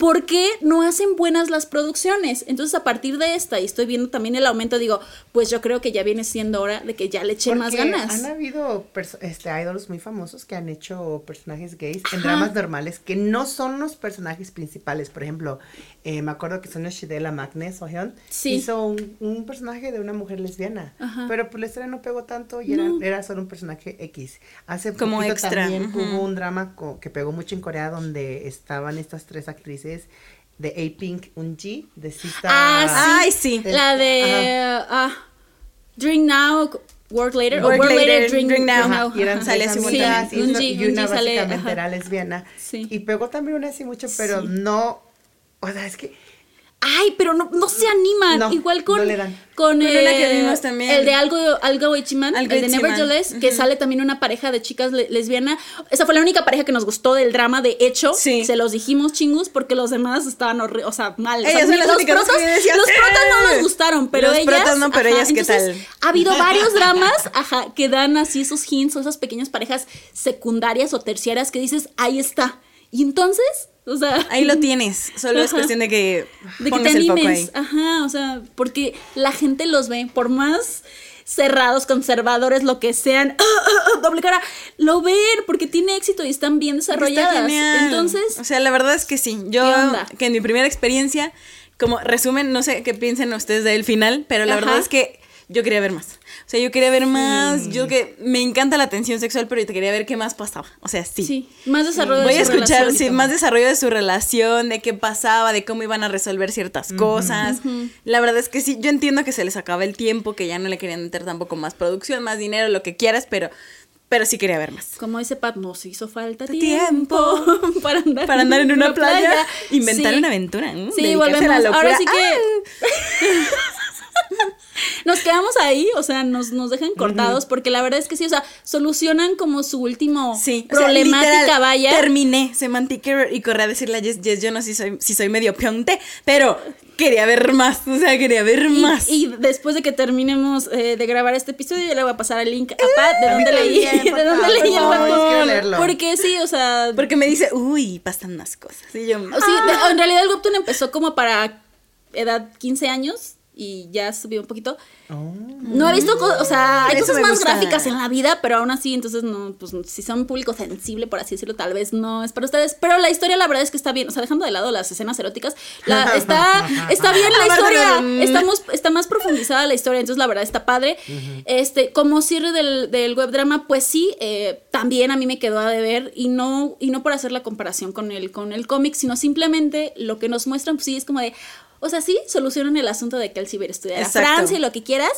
[SPEAKER 2] ¿Por qué no hacen buenas las producciones? Entonces, a partir de esta, y estoy viendo también el aumento, digo, pues yo creo que ya viene siendo hora de que ya le echen más ganas.
[SPEAKER 3] Han habido este, idols muy famosos que han hecho personajes gays en dramas normales que no son los personajes principales. Por ejemplo, eh, me acuerdo que Sonia Shidela Magne Sohyun
[SPEAKER 2] Sí.
[SPEAKER 3] hizo un, un personaje de una mujer lesbiana.
[SPEAKER 2] Ajá.
[SPEAKER 3] Pero pues la historia no pegó tanto y era,
[SPEAKER 2] No.
[SPEAKER 3] era solo un personaje X. Hace
[SPEAKER 1] Como extra,
[SPEAKER 3] también hubo un drama que pegó mucho en Corea donde estaban estas tres actrices de A-Pink, un G, de Sita.
[SPEAKER 2] Ah, sí.
[SPEAKER 1] Ay, sí.
[SPEAKER 2] La de ah, Drink Now, Work Later,
[SPEAKER 1] Work
[SPEAKER 2] o Work Later,
[SPEAKER 1] Later,
[SPEAKER 2] Drink,
[SPEAKER 1] Drink Now.
[SPEAKER 3] Ajá, y eran.
[SPEAKER 1] Sale
[SPEAKER 3] amigas,
[SPEAKER 2] Sí,
[SPEAKER 3] y,
[SPEAKER 2] un G-
[SPEAKER 3] y
[SPEAKER 2] un
[SPEAKER 3] una
[SPEAKER 2] G sale,
[SPEAKER 3] básicamente era lesbiana.
[SPEAKER 2] Sí.
[SPEAKER 3] Y pegó también una así mucho, pero
[SPEAKER 2] Sí.
[SPEAKER 3] no, o sea, es que
[SPEAKER 2] Ay, pero no, no se animan.
[SPEAKER 3] No,
[SPEAKER 2] Igual con,
[SPEAKER 3] no le dan.
[SPEAKER 2] con
[SPEAKER 1] Con
[SPEAKER 2] eh,
[SPEAKER 1] una que vimos también.
[SPEAKER 2] el de algo, algo Ichiman,
[SPEAKER 1] Algo
[SPEAKER 2] el de. Nevertheless, que sale también una pareja de chicas le- lesbiana. Esa fue la única pareja que nos gustó del drama, de hecho.
[SPEAKER 1] Sí.
[SPEAKER 2] Se los dijimos chingus porque los demás estaban horri- o sea, mal. O sea,
[SPEAKER 1] Ellas son
[SPEAKER 2] ni
[SPEAKER 1] las
[SPEAKER 2] los
[SPEAKER 1] decía,
[SPEAKER 2] los
[SPEAKER 1] "Sí".
[SPEAKER 2] protas no nos gustaron, pero
[SPEAKER 1] Los
[SPEAKER 2] ellas.
[SPEAKER 1] protas no, pero ellas, ¿qué
[SPEAKER 2] entonces,
[SPEAKER 1] tal?
[SPEAKER 2] Ha habido varios dramas, ajá, que dan así esos hints o esas pequeñas parejas secundarias o terciarias que dices, ahí está. Y entonces, o sea.
[SPEAKER 1] Ahí lo tienes. Solo es cuestión de que
[SPEAKER 2] De que te animes. Ajá, o sea, porque la gente los ve, por más cerrados, conservadores, lo que sean, doble cara, lo ven porque tiene éxito y están bien desarrolladas. Entonces,
[SPEAKER 1] o sea, la verdad es que sí. Yo, que en mi primera experiencia, como resumen, no sé qué piensen ustedes del final, pero la
[SPEAKER 2] Ajá.
[SPEAKER 1] verdad es que yo quería ver más. O sea, yo quería ver más. Yo que me encanta la tensión sexual, pero te quería ver qué más pasaba. O sea, sí.
[SPEAKER 2] sí, más desarrollo
[SPEAKER 1] Voy
[SPEAKER 2] de
[SPEAKER 1] a
[SPEAKER 2] su
[SPEAKER 1] escuchar
[SPEAKER 2] relación.
[SPEAKER 1] sí, más desarrollo de su relación, de qué pasaba, de cómo iban a resolver ciertas cosas. La verdad es que sí, yo entiendo que se les acaba el tiempo, que ya no le querían meter tampoco más producción, más dinero, lo que quieras, pero, pero sí quería ver más.
[SPEAKER 2] Como dice Pat, nos hizo falta
[SPEAKER 1] Tiempo.
[SPEAKER 2] tiempo, para andar,
[SPEAKER 1] Para andar en una playa, inventar
[SPEAKER 2] Sí.
[SPEAKER 1] una aventura.
[SPEAKER 2] Sí,
[SPEAKER 1] Dedicarse a
[SPEAKER 2] volvemos.
[SPEAKER 1] la locura.
[SPEAKER 2] Ahora sí
[SPEAKER 1] ¡Ah!
[SPEAKER 2] que. nos quedamos ahí, o sea, nos, nos dejan cortados, porque la verdad es que sí, o sea, solucionan como su último
[SPEAKER 1] Sí, o sea,
[SPEAKER 2] problemática,
[SPEAKER 1] literal,
[SPEAKER 2] vaya.
[SPEAKER 1] Terminé Semantic y corrí a decirle a Jess, Jess, yo no sé si soy, si soy medio pionte, pero quería ver más, o sea, quería ver más.
[SPEAKER 2] y después de que terminemos eh, de grabar este episodio, yo le voy a pasar el link a Pat de dónde leí, de dónde leí el webtoon. Porque sí, o sea,
[SPEAKER 1] Porque me dice, uy, pasan más cosas. Y yo,
[SPEAKER 2] sí, de- en realidad el webtoon empezó como para edad 15 años y ya subió un poquito.
[SPEAKER 3] Oh.
[SPEAKER 2] No he visto, o sea, hay
[SPEAKER 1] Eso
[SPEAKER 2] cosas más
[SPEAKER 1] gusta.
[SPEAKER 2] gráficas en la vida, pero aún así, entonces no, pues si son público sensible, por así decirlo, tal vez no es para ustedes. Pero la historia, la verdad es que está bien, o sea, dejando de lado las escenas eróticas, la, está, está bien la historia,
[SPEAKER 1] de-
[SPEAKER 2] estamos, está más profundizada la historia, entonces la verdad está padre. Este, como cierre del, del web drama, pues sí, eh, también a mí me quedó a deber, y no, y no por hacer la comparación con el, con el cómic, sino simplemente lo que nos muestran, pues sí, es como de. O sea, sí, solucionan el asunto de que él sí va a ir a estudiar a
[SPEAKER 1] Exacto.
[SPEAKER 2] Francia y lo que quieras,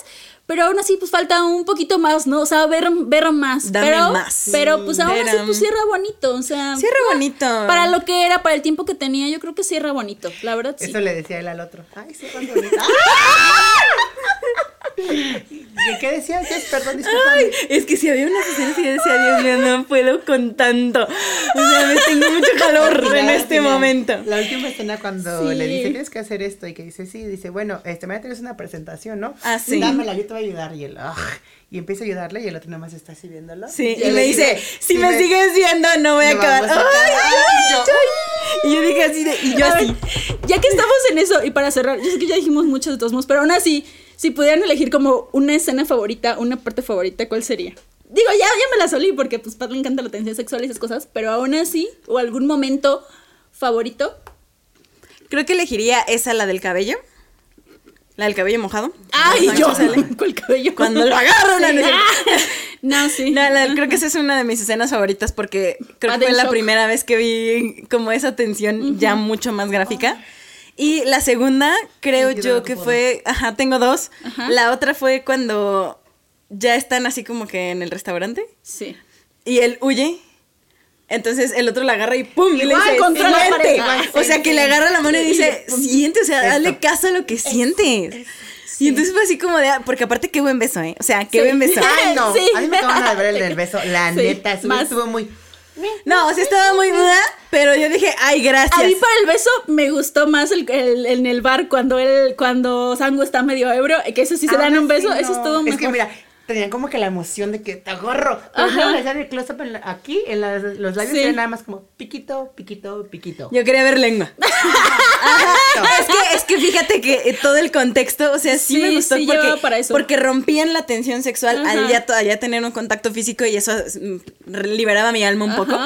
[SPEAKER 2] pero aún así, pues falta un poquito más, ¿no? O sea, ver, ver más.
[SPEAKER 1] Dame
[SPEAKER 2] pero,
[SPEAKER 1] más.
[SPEAKER 2] Pero pues aún así, pues cierra bonito. O sea.
[SPEAKER 1] Cierra
[SPEAKER 2] ah,
[SPEAKER 1] bonito.
[SPEAKER 2] Para lo que era, para el tiempo que tenía, yo creo que cierra bonito. La verdad, sí.
[SPEAKER 3] Eso le decía él al otro. Ay, sí, cuánto bonito. ¿De qué decías? Perdón, disculpa.
[SPEAKER 1] Ay, es que si había unas escenas yo decía, Dios mío, no puedo con tanto. O sea, me tengo mucho calor en este momento.
[SPEAKER 3] La última escena cuando
[SPEAKER 2] Sí.
[SPEAKER 3] le dice, tienes que hacer esto, y que dice, sí, dice, bueno, este, mañana tienes una presentación, ¿no?
[SPEAKER 1] Ah, sí.
[SPEAKER 3] Dámela, yo te voy a ayudar, y él, "Ugh", y empieza a ayudarle, y el otro nada más está así viéndolo.
[SPEAKER 1] Sí, y me dice, si me sigues viendo, no voy a acabar.
[SPEAKER 3] a
[SPEAKER 1] Ay,
[SPEAKER 3] acabar".
[SPEAKER 1] ay,
[SPEAKER 3] Y yo,
[SPEAKER 1] ay. Y yo dije así de, y yo así.
[SPEAKER 2] ya que estamos en eso, y para cerrar, yo sé que ya dijimos mucho de todos modos, pero aún así, si pudieran elegir como una escena favorita, una parte favorita, ¿cuál sería? Digo, ya, ya me la solí porque pues Pat le encanta la tensión sexual y esas cosas, pero aún así, o algún momento favorito.
[SPEAKER 1] Creo que elegiría esa, la del cabello. La del cabello mojado.
[SPEAKER 2] Ay, yo.
[SPEAKER 1] sale.
[SPEAKER 2] Con el cabello.
[SPEAKER 1] Cuando lo agarran.
[SPEAKER 2] Sí.
[SPEAKER 1] no, no,
[SPEAKER 2] No, sí.
[SPEAKER 1] No, la- creo que esa es una de mis escenas favoritas porque creo
[SPEAKER 2] Ah,
[SPEAKER 1] que fue la
[SPEAKER 2] shock.
[SPEAKER 1] primera vez que vi como esa tensión ya mucho más gráfica. Y la segunda, creo
[SPEAKER 3] Sí, yo
[SPEAKER 1] que fue, ajá, tengo dos.
[SPEAKER 2] Ajá.
[SPEAKER 1] La otra fue cuando ya están así como que en el restaurante
[SPEAKER 2] Sí.
[SPEAKER 1] y él huye. Entonces el otro la agarra y ¡pum! y le
[SPEAKER 2] Igual
[SPEAKER 1] dice,
[SPEAKER 2] contra la
[SPEAKER 1] "Siente".
[SPEAKER 2] pared. Igual,
[SPEAKER 1] O sea, que le agarra la mano y dice, siente, o sea,
[SPEAKER 3] Esto.
[SPEAKER 1] dale caso a lo que sientes. Y entonces fue así como de, ah, porque aparte qué buen beso, ¿eh? O sea, qué
[SPEAKER 2] Sí.
[SPEAKER 1] buen beso.
[SPEAKER 3] Ay, no.
[SPEAKER 2] Sí.
[SPEAKER 3] A mí me acaban de ver el del beso. La
[SPEAKER 2] Sí,
[SPEAKER 3] neta, estuvo,
[SPEAKER 2] más.
[SPEAKER 3] estuvo muy.
[SPEAKER 1] No, o sea, estaba muy duda, pero yo dije, ay, gracias.
[SPEAKER 2] A mí para el beso me gustó más el, el- en el bar cuando él, cuando Sango está medio ebrio, que eso sí se dan
[SPEAKER 3] Ahora
[SPEAKER 2] un beso,
[SPEAKER 3] sí,
[SPEAKER 2] eso
[SPEAKER 3] no.
[SPEAKER 2] estuvo mejor.
[SPEAKER 3] Es que mira, tenían como que la emoción de que te agarro. Pero hacían el close-up aquí, en las- los labios,
[SPEAKER 2] Sí.
[SPEAKER 3] era nada más como piquito, piquito, piquito.
[SPEAKER 1] Yo quería ver lengua. Ajá. Es que, es que fíjate que eh, todo el contexto, o sea, sí,
[SPEAKER 2] Sí,
[SPEAKER 1] me gustó
[SPEAKER 2] sí
[SPEAKER 1] porque,
[SPEAKER 2] llevaba para eso.
[SPEAKER 1] porque rompían la tensión sexual al ya, al ya tener un contacto físico y eso mm, liberaba mi alma un poco.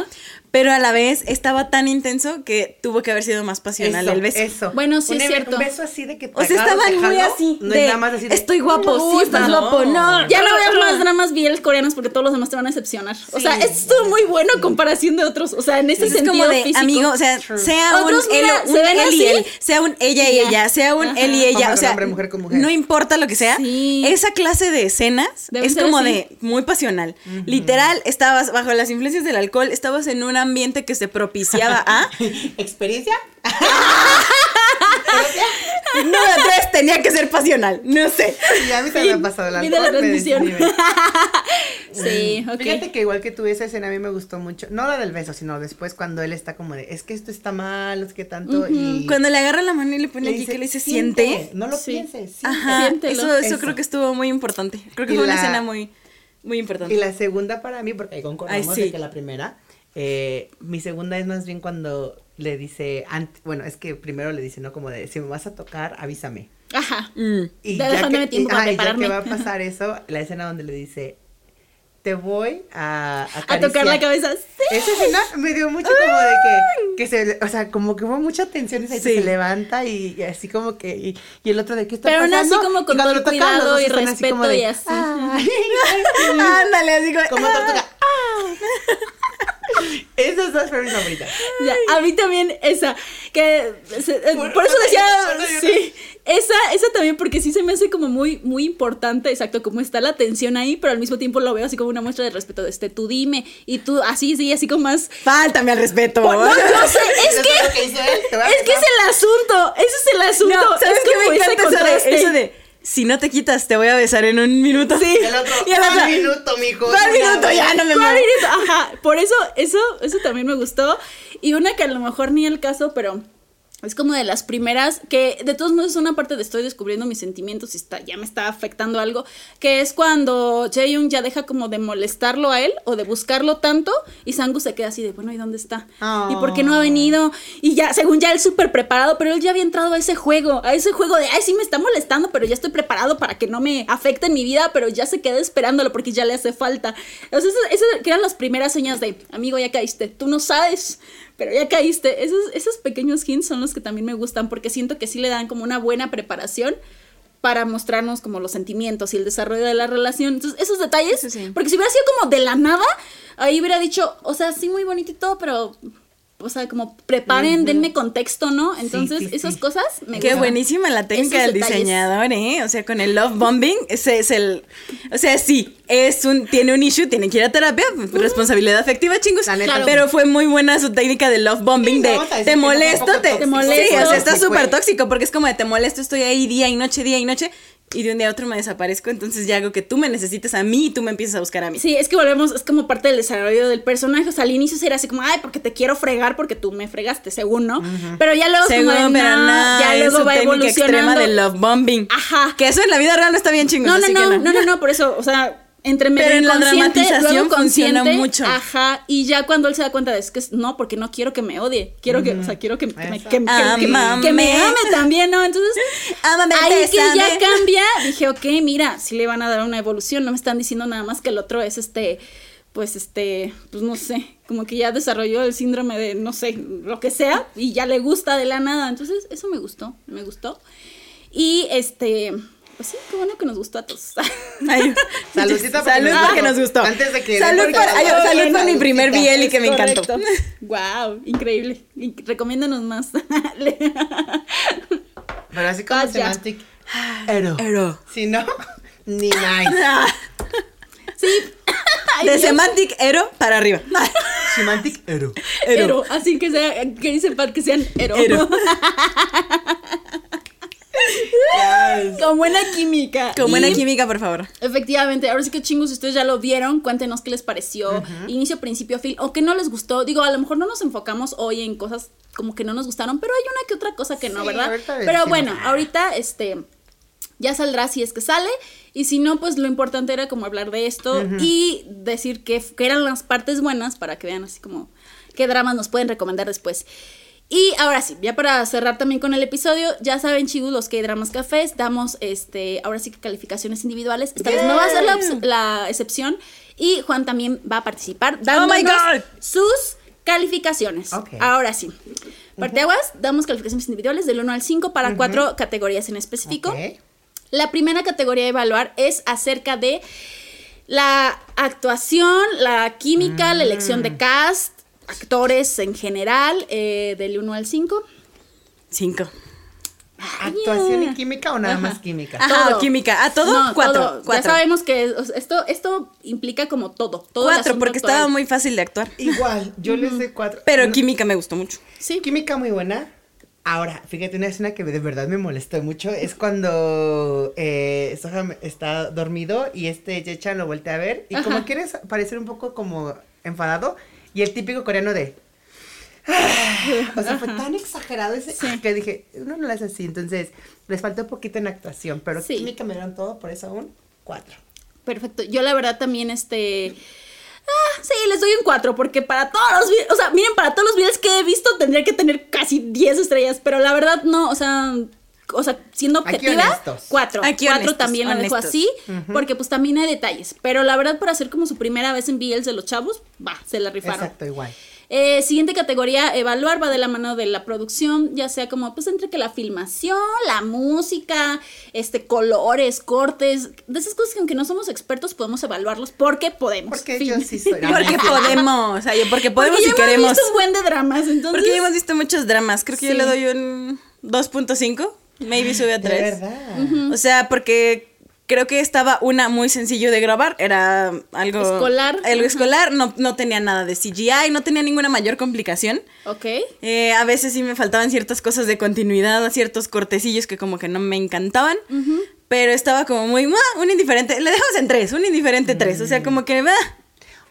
[SPEAKER 1] Pero a la vez estaba tan intenso que tuvo que haber sido más pasional
[SPEAKER 3] Eso,
[SPEAKER 1] el beso.
[SPEAKER 3] Eso.
[SPEAKER 2] Bueno, sí
[SPEAKER 3] un,
[SPEAKER 2] es cierto.
[SPEAKER 3] Un beso así de que
[SPEAKER 1] O sea, estaban muy así
[SPEAKER 3] No
[SPEAKER 1] de,
[SPEAKER 3] es nada más así de,
[SPEAKER 1] estoy guapo,
[SPEAKER 3] "Me
[SPEAKER 1] sí, estás
[SPEAKER 3] gusta".
[SPEAKER 1] guapo, no.
[SPEAKER 2] Ya no veas más dramas BLs coreanos porque todos los demás te van a decepcionar. O sea, esto estuvo muy bueno a comparación de otros. O sea, en ese
[SPEAKER 1] Entonces es
[SPEAKER 2] sentido
[SPEAKER 1] como de,
[SPEAKER 2] físico.
[SPEAKER 1] amigo, o sea, sea
[SPEAKER 2] Otros,
[SPEAKER 1] un,
[SPEAKER 2] mira,
[SPEAKER 1] un
[SPEAKER 2] se ven así
[SPEAKER 1] él, sea un ella y ella, sea un
[SPEAKER 2] Ajá.
[SPEAKER 1] él y ella,
[SPEAKER 3] Hombre
[SPEAKER 1] o sea,
[SPEAKER 3] hombre, mujer con mujer.
[SPEAKER 1] no importa lo que sea,
[SPEAKER 2] Sí.
[SPEAKER 1] esa clase de escenas es como
[SPEAKER 2] así.
[SPEAKER 1] de muy pasional. Literal, estabas bajo las influencias del alcohol, estabas en un ambiente que se propiciaba a
[SPEAKER 3] ¿Experiencia?
[SPEAKER 1] número tres tenía que ser pasional, no sé.
[SPEAKER 3] Y a mí se me ha pasado la
[SPEAKER 2] Vida la transmisión. Sí, ok.
[SPEAKER 3] Fíjate que igual que tú, esa escena a mí me gustó mucho. No la del beso, sino después cuando él está como de, es que esto está mal, sé qué tanto. Y
[SPEAKER 1] Cuando le agarra la mano y le pone
[SPEAKER 3] le
[SPEAKER 1] aquí
[SPEAKER 3] dice,
[SPEAKER 1] que le dice
[SPEAKER 3] "Siente,
[SPEAKER 1] siente.
[SPEAKER 3] No lo
[SPEAKER 2] Sí.
[SPEAKER 3] pienses. siente".
[SPEAKER 1] Ajá, eso, eso
[SPEAKER 3] Eso.
[SPEAKER 1] creo que estuvo muy importante. Creo que
[SPEAKER 3] Y
[SPEAKER 1] fue una escena muy, muy importante.
[SPEAKER 3] Y la segunda para mí, porque ahí concordamos
[SPEAKER 1] Ay, sí.
[SPEAKER 3] de que la primera, eh, mi segunda es más bien cuando le dice, bueno, es que primero le dice, ¿no? Como de, si me vas a tocar, avísame.
[SPEAKER 2] Ajá.
[SPEAKER 1] Mm.
[SPEAKER 3] Y
[SPEAKER 2] Ya
[SPEAKER 3] que,
[SPEAKER 2] tiempo
[SPEAKER 3] y-
[SPEAKER 2] para
[SPEAKER 3] ajá, y ya
[SPEAKER 2] prepararme.
[SPEAKER 3] que va a pasar eso, la escena donde le dice, te voy a
[SPEAKER 2] A tocar la
[SPEAKER 3] acariciar".
[SPEAKER 2] cabeza. Sí.
[SPEAKER 3] Esa escena me dio mucho como de que, que se, o sea, como que hubo mucha tensión y
[SPEAKER 1] Sí.
[SPEAKER 3] se levanta y, y así como que, y, y el otro de qué está
[SPEAKER 2] Pero aún así
[SPEAKER 3] pasando?
[SPEAKER 2] como
[SPEAKER 3] Y
[SPEAKER 2] con todo el cuidado y
[SPEAKER 3] están así como
[SPEAKER 2] respeto
[SPEAKER 3] de,
[SPEAKER 2] y así.
[SPEAKER 1] Ándale, así como.
[SPEAKER 3] como
[SPEAKER 1] ah.
[SPEAKER 3] tortuga. Esas dos fueron mis favoritas.
[SPEAKER 2] Ya, a mí también esa, que se- eh, por, eso decía, sí, esa, esa también porque sí se me hace como muy, muy importante, exacto, como está la tensión ahí, pero al mismo tiempo lo veo así como una muestra de respeto, de este, tú dime, y tú así, sí, así como más,
[SPEAKER 1] Fáltame al respeto.
[SPEAKER 2] no, no sé, es
[SPEAKER 3] ¿Eso
[SPEAKER 2] que,
[SPEAKER 3] que
[SPEAKER 2] es que el asunto, ese es el asunto,
[SPEAKER 1] No, ¿sabes
[SPEAKER 2] es
[SPEAKER 1] qué
[SPEAKER 2] como
[SPEAKER 1] me encanta eso de si no te quitas te voy a besar en un minuto?
[SPEAKER 2] Sí.
[SPEAKER 3] El otro,
[SPEAKER 1] Y el otro,
[SPEAKER 3] "Un minuto, mijo.
[SPEAKER 1] ¿Cuál minuto? Ya no me
[SPEAKER 2] ¿Cuál
[SPEAKER 1] muevo.
[SPEAKER 2] eres? Ajá, por eso, eso, eso también me gustó. Y una que a lo mejor ni el caso, pero es como de las primeras, que de todos modos es una parte de estoy descubriendo mis sentimientos y está, ya me está afectando algo, que es cuando Jaeyoung ya deja como de molestarlo a él o de buscarlo tanto y Sangu se queda así de, bueno, ¿y dónde está? ¿Y por qué no ha venido? Y ya, según ya él súper preparado, pero él ya había entrado a ese juego, a ese juego de, ay, sí me está molestando, pero ya estoy preparado para que no me afecte en mi vida, pero ya se queda esperándolo porque ya le hace falta. Sea, esas, esas eran las primeras señas de, amigo, ya caíste, tú no sabes, pero ya caíste. Esos, esos pequeños hints son los que también me gustan porque siento que sí le dan como una buena preparación para mostrarnos como los sentimientos y el desarrollo de la relación. Entonces, esos detalles,
[SPEAKER 1] Sí, sí.
[SPEAKER 2] porque si hubiera sido como de la nada, ahí hubiera dicho, o sea, sí muy bonito y todo, pero o sea, como preparen, denme contexto, ¿no? Entonces,
[SPEAKER 3] sí,
[SPEAKER 2] esas
[SPEAKER 3] sí.
[SPEAKER 2] cosas me
[SPEAKER 1] Qué
[SPEAKER 2] gustan.
[SPEAKER 1] buenísima la técnica
[SPEAKER 2] Esos
[SPEAKER 1] del
[SPEAKER 2] detalles.
[SPEAKER 1] diseñador, ¿eh? O sea, con el love bombing, ese es el... O sea, sí, es un, tiene un issue, tiene que ir a terapia, responsabilidad afectiva, chingos.
[SPEAKER 2] Claro.
[SPEAKER 1] Pero fue muy buena su técnica de love bombing,
[SPEAKER 3] Sí,
[SPEAKER 1] de te molesto, te.
[SPEAKER 2] Te molesto.
[SPEAKER 1] Sí, o sea, está súper tóxico porque es como de te molesto, estoy ahí día y noche, día y noche. Y de un día a otro me desaparezco, entonces ya hago que tú me necesites a mí y tú me empiezas a buscar a mí.
[SPEAKER 2] Sí, es que volvemos, es como parte del desarrollo del personaje. O sea, al inicio era así como, ay, porque te quiero fregar porque tú me fregaste, según, ¿no? Pero ya luego es como de,
[SPEAKER 1] pero
[SPEAKER 2] no, ya luego va
[SPEAKER 1] técnica extrema
[SPEAKER 2] evolucionando.
[SPEAKER 1] del love bombing.
[SPEAKER 2] Ajá.
[SPEAKER 1] Que eso en la vida real no está bien chingos,
[SPEAKER 2] No, no,
[SPEAKER 1] que
[SPEAKER 2] no, no, no, no, por eso, o sea, entre medio
[SPEAKER 1] Pero en la dramatización
[SPEAKER 2] luego
[SPEAKER 1] funciona mucho.
[SPEAKER 2] Ajá, y ya cuando él se da cuenta de es que es- no, porque no quiero que me odie, quiero que, o sea, quiero que, que me, que, que- que-
[SPEAKER 1] Amame.
[SPEAKER 2] que me ame también, ¿no? Entonces,
[SPEAKER 1] Ámame,
[SPEAKER 2] ahí que ya cambia, dije, ok, mira, sí le van a dar una evolución, no me están diciendo nada más que el otro es este, pues este, pues no sé, como que ya desarrolló el síndrome de, no sé, lo que sea, y ya le gusta de la nada, entonces eso me gustó, me gustó. Y este, pues sí, qué bueno que nos gustó a todos.
[SPEAKER 3] Porque
[SPEAKER 1] Salud porque nos gustó.
[SPEAKER 3] Antes de que-
[SPEAKER 1] Salud ay,
[SPEAKER 3] Salud,
[SPEAKER 1] salud por mi primer. BL y que me encantó.
[SPEAKER 2] Wow, increíble. In- Recomiéndanos más.
[SPEAKER 3] Pero así como
[SPEAKER 2] ya.
[SPEAKER 3] semantic. Ero.
[SPEAKER 1] Ero.
[SPEAKER 3] Si no, ni nice.
[SPEAKER 2] sí. Ay,
[SPEAKER 1] De
[SPEAKER 2] Dios.
[SPEAKER 1] semantic ero para arriba.
[SPEAKER 3] Semantic ero.
[SPEAKER 2] Ero. Así que sea, que dice Pat que sean ero.
[SPEAKER 1] Ero.
[SPEAKER 2] Con buena química.
[SPEAKER 1] Con buena química, por favor.
[SPEAKER 2] Efectivamente, ahora sí que chingos, si ustedes ya lo vieron, cuéntenos qué les pareció, inicio, principio, fin, o qué no les gustó. Digo, a lo mejor no nos enfocamos hoy en cosas como que no nos gustaron, pero hay una que otra cosa que no,
[SPEAKER 3] Sí,
[SPEAKER 2] ¿verdad? Pero bueno, ahorita, este, ya saldrá si es que sale, y si no, pues lo importante era como hablar de esto y decir que, que eran las partes buenas para que vean así como qué dramas nos pueden recomendar después. Y ahora sí, ya para cerrar también con el episodio, ya saben, chicos, los que dramas cafés, damos este, ahora sí que calificaciones individuales. Esta vez no va a ser la, excepción. Y Juan también va a participar dándonos
[SPEAKER 1] Oh God.
[SPEAKER 2] sus calificaciones. Ahora sí. Parteaguas, damos calificaciones individuales del 1 al 5 para cuatro categorías en específico. La primera categoría a evaluar es acerca de la actuación, la química, la elección
[SPEAKER 3] Mm.
[SPEAKER 2] de cast, actores en general, eh, del 1 al 5.
[SPEAKER 1] Cinco.
[SPEAKER 3] ¿Actuación y química o nada
[SPEAKER 2] Ajá.
[SPEAKER 3] más química?
[SPEAKER 1] Ajá,
[SPEAKER 2] Todo.
[SPEAKER 1] química. ¿A todo?
[SPEAKER 2] No,
[SPEAKER 1] cuatro.
[SPEAKER 2] todo.
[SPEAKER 1] Cuatro.
[SPEAKER 2] Ya sabemos que esto, esto implica como todo. todo
[SPEAKER 1] Cuatro, porque estaba muy fácil de actuar.
[SPEAKER 3] Igual, yo les doy cuatro.
[SPEAKER 1] Pero
[SPEAKER 3] No-
[SPEAKER 1] química me gustó mucho.
[SPEAKER 2] Sí.
[SPEAKER 3] Química muy buena. Ahora, fíjate, una escena que de verdad me molestó mucho es cuando eh, Soham está dormido y este Jechan lo voltea a ver y
[SPEAKER 2] Ajá.
[SPEAKER 3] como quiere parecer un poco como enfadado y el típico coreano de... "Ah", o sea, fue tan exagerado ese
[SPEAKER 2] Sí.
[SPEAKER 3] que dije, uno no lo hace así, entonces les faltó un poquito en actuación, pero
[SPEAKER 2] Sí.
[SPEAKER 3] química me dieron todo, por eso un cuatro.
[SPEAKER 2] Perfecto. Yo la verdad también, este... Ah, sí, les doy un 4 porque para todos los o sea, miren, para todos los videos que he visto tendría que tener casi 10 estrellas, pero la verdad no, o sea, o sea, siendo objetiva. 4.
[SPEAKER 1] Aquí
[SPEAKER 2] 4
[SPEAKER 1] honestos,
[SPEAKER 2] también lo dejo así, porque pues también hay detalles, pero la verdad para hacer como su primera vez en BLs de los chavos, va, se la rifaron.
[SPEAKER 3] Exacto, igual.
[SPEAKER 2] Eh, siguiente categoría, evaluar, va de la mano de la producción, ya sea como, pues, entre que la filmación, la música, este, colores, cortes, de esas cosas que aunque no somos expertos podemos evaluarlos porque podemos.
[SPEAKER 3] Porque
[SPEAKER 2] Fin.
[SPEAKER 3] yo sí soy.
[SPEAKER 1] Porque podemos. O sea, yo porque podemos
[SPEAKER 2] Porque
[SPEAKER 1] y
[SPEAKER 2] ya hemos
[SPEAKER 1] queremos.
[SPEAKER 2] visto un buen de dramas, entonces.
[SPEAKER 1] Porque ya hemos visto muchos dramas. Creo que yo le doy un 2.5. Maybe sube a
[SPEAKER 3] De
[SPEAKER 1] 3.
[SPEAKER 3] verdad.
[SPEAKER 1] O sea, porque creo que estaba una muy sencillo de grabar. Era algo.
[SPEAKER 2] Escolar.
[SPEAKER 1] Algo escolar. No, no tenía nada de CGI. No tenía ninguna mayor complicación.
[SPEAKER 2] Ok.
[SPEAKER 1] Eh, a veces sí me faltaban ciertas cosas de continuidad, ciertos cortecillos que como que no me encantaban. Pero estaba como muy, "Ah, un indiferente, le dejamos en tres, un indiferente tres, o sea, como que, "Ah".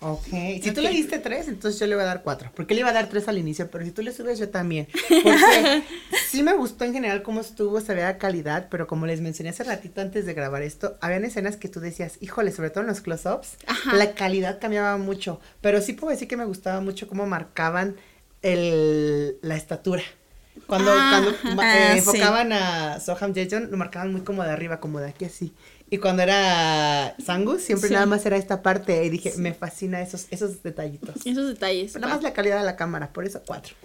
[SPEAKER 3] Ok, si tú
[SPEAKER 2] Ok.
[SPEAKER 3] le diste tres, entonces yo le voy a dar cuatro. Porque le iba a dar tres al inicio, pero si tú le subes, yo también. Porque sí me gustó en general cómo estuvo, se veía calidad, pero como les mencioné hace ratito antes de grabar esto, habían escenas que tú decías, híjole, sobre todo en los close-ups, la calidad cambiaba mucho. Pero sí puedo decir que me gustaba mucho cómo marcaban el, la estatura. Cuando,
[SPEAKER 2] Ah,
[SPEAKER 3] cuando eh,
[SPEAKER 1] Ah, sí.
[SPEAKER 3] enfocaban a Soham Jaejon, lo marcaban muy como de arriba, como de aquí así. Y cuando era Sangus, siempre
[SPEAKER 2] Sí.
[SPEAKER 3] nada más era esta parte. Y dije, me fascina esos, esos detallitos.
[SPEAKER 2] Esos detalles.
[SPEAKER 3] Pero nada más la calidad de la cámara, por eso cuatro.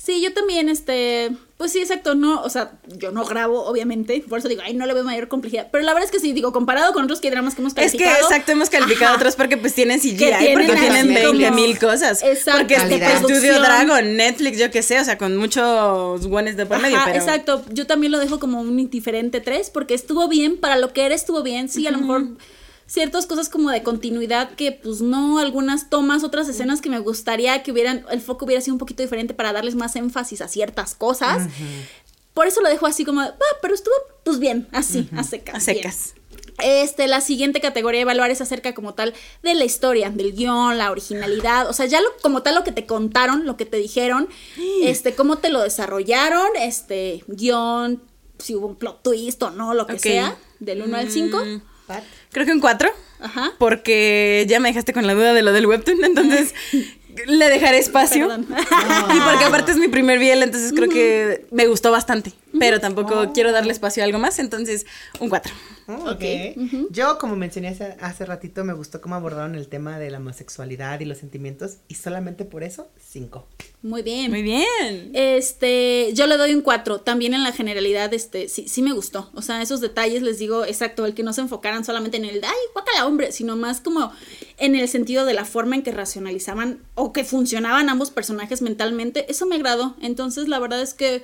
[SPEAKER 2] Sí, yo también, este, pues sí, exacto, no, o sea, yo no grabo, obviamente, por eso digo, ay, no le veo mayor complejidad, pero la verdad es que sí, digo, comparado con otros que dramas que hemos
[SPEAKER 1] Es que
[SPEAKER 2] calificado.
[SPEAKER 1] exacto, hemos calificado
[SPEAKER 2] Ajá.
[SPEAKER 1] otros porque pues tienen CGI,
[SPEAKER 2] tienen
[SPEAKER 1] porque tienen
[SPEAKER 3] como-
[SPEAKER 1] 20 mil cosas.
[SPEAKER 2] Exacto,
[SPEAKER 1] Porque este. Dragon, Netflix, yo qué sé, o sea, con muchos guones de por medio,
[SPEAKER 2] Ajá,
[SPEAKER 1] pero...
[SPEAKER 2] exacto, yo también lo dejo como un indiferente 3 porque estuvo bien, para lo que era estuvo bien, sí, a lo mejor ciertas cosas como de continuidad que pues no, algunas tomas, otras escenas que me gustaría que hubieran, el foco hubiera sido un poquito diferente para darles más énfasis a ciertas cosas. Por eso lo dejo así como, ah, pero estuvo pues bien, así, a secas.
[SPEAKER 1] A
[SPEAKER 2] bien.
[SPEAKER 1] secas.
[SPEAKER 2] Este, la siguiente categoría de evaluar es acerca como tal de la historia, del guion, la originalidad, o sea, ya lo, como tal lo que te contaron, lo que te dijeron, este, cómo te lo desarrollaron, este, guion, si hubo un plot twist o no, lo que sea, del 1 al 5.
[SPEAKER 3] Pat.
[SPEAKER 1] Creo que un 4.
[SPEAKER 2] Ajá.
[SPEAKER 1] Porque ya me dejaste con la duda de lo del webtoon, entonces le dejaré espacio. Y porque aparte es mi primer biel, entonces creo que me gustó bastante. Pero tampoco quiero darle espacio a algo más, entonces un 4.
[SPEAKER 3] Oh, ok. Yo, como mencioné hace, hace ratito, me gustó cómo abordaron el tema de la homosexualidad y los sentimientos, y solamente por eso, cinco.
[SPEAKER 2] Muy bien.
[SPEAKER 1] Muy bien.
[SPEAKER 2] Este, yo le doy un 4. También en la generalidad, este, sí, sí me gustó. O sea, esos detalles les digo, exacto, el que no se enfocaran solamente en el, ay, guácala hombre, sino más como en el sentido de la forma en que racionalizaban o que funcionaban ambos personajes mentalmente. Eso me agradó. Entonces, la verdad es que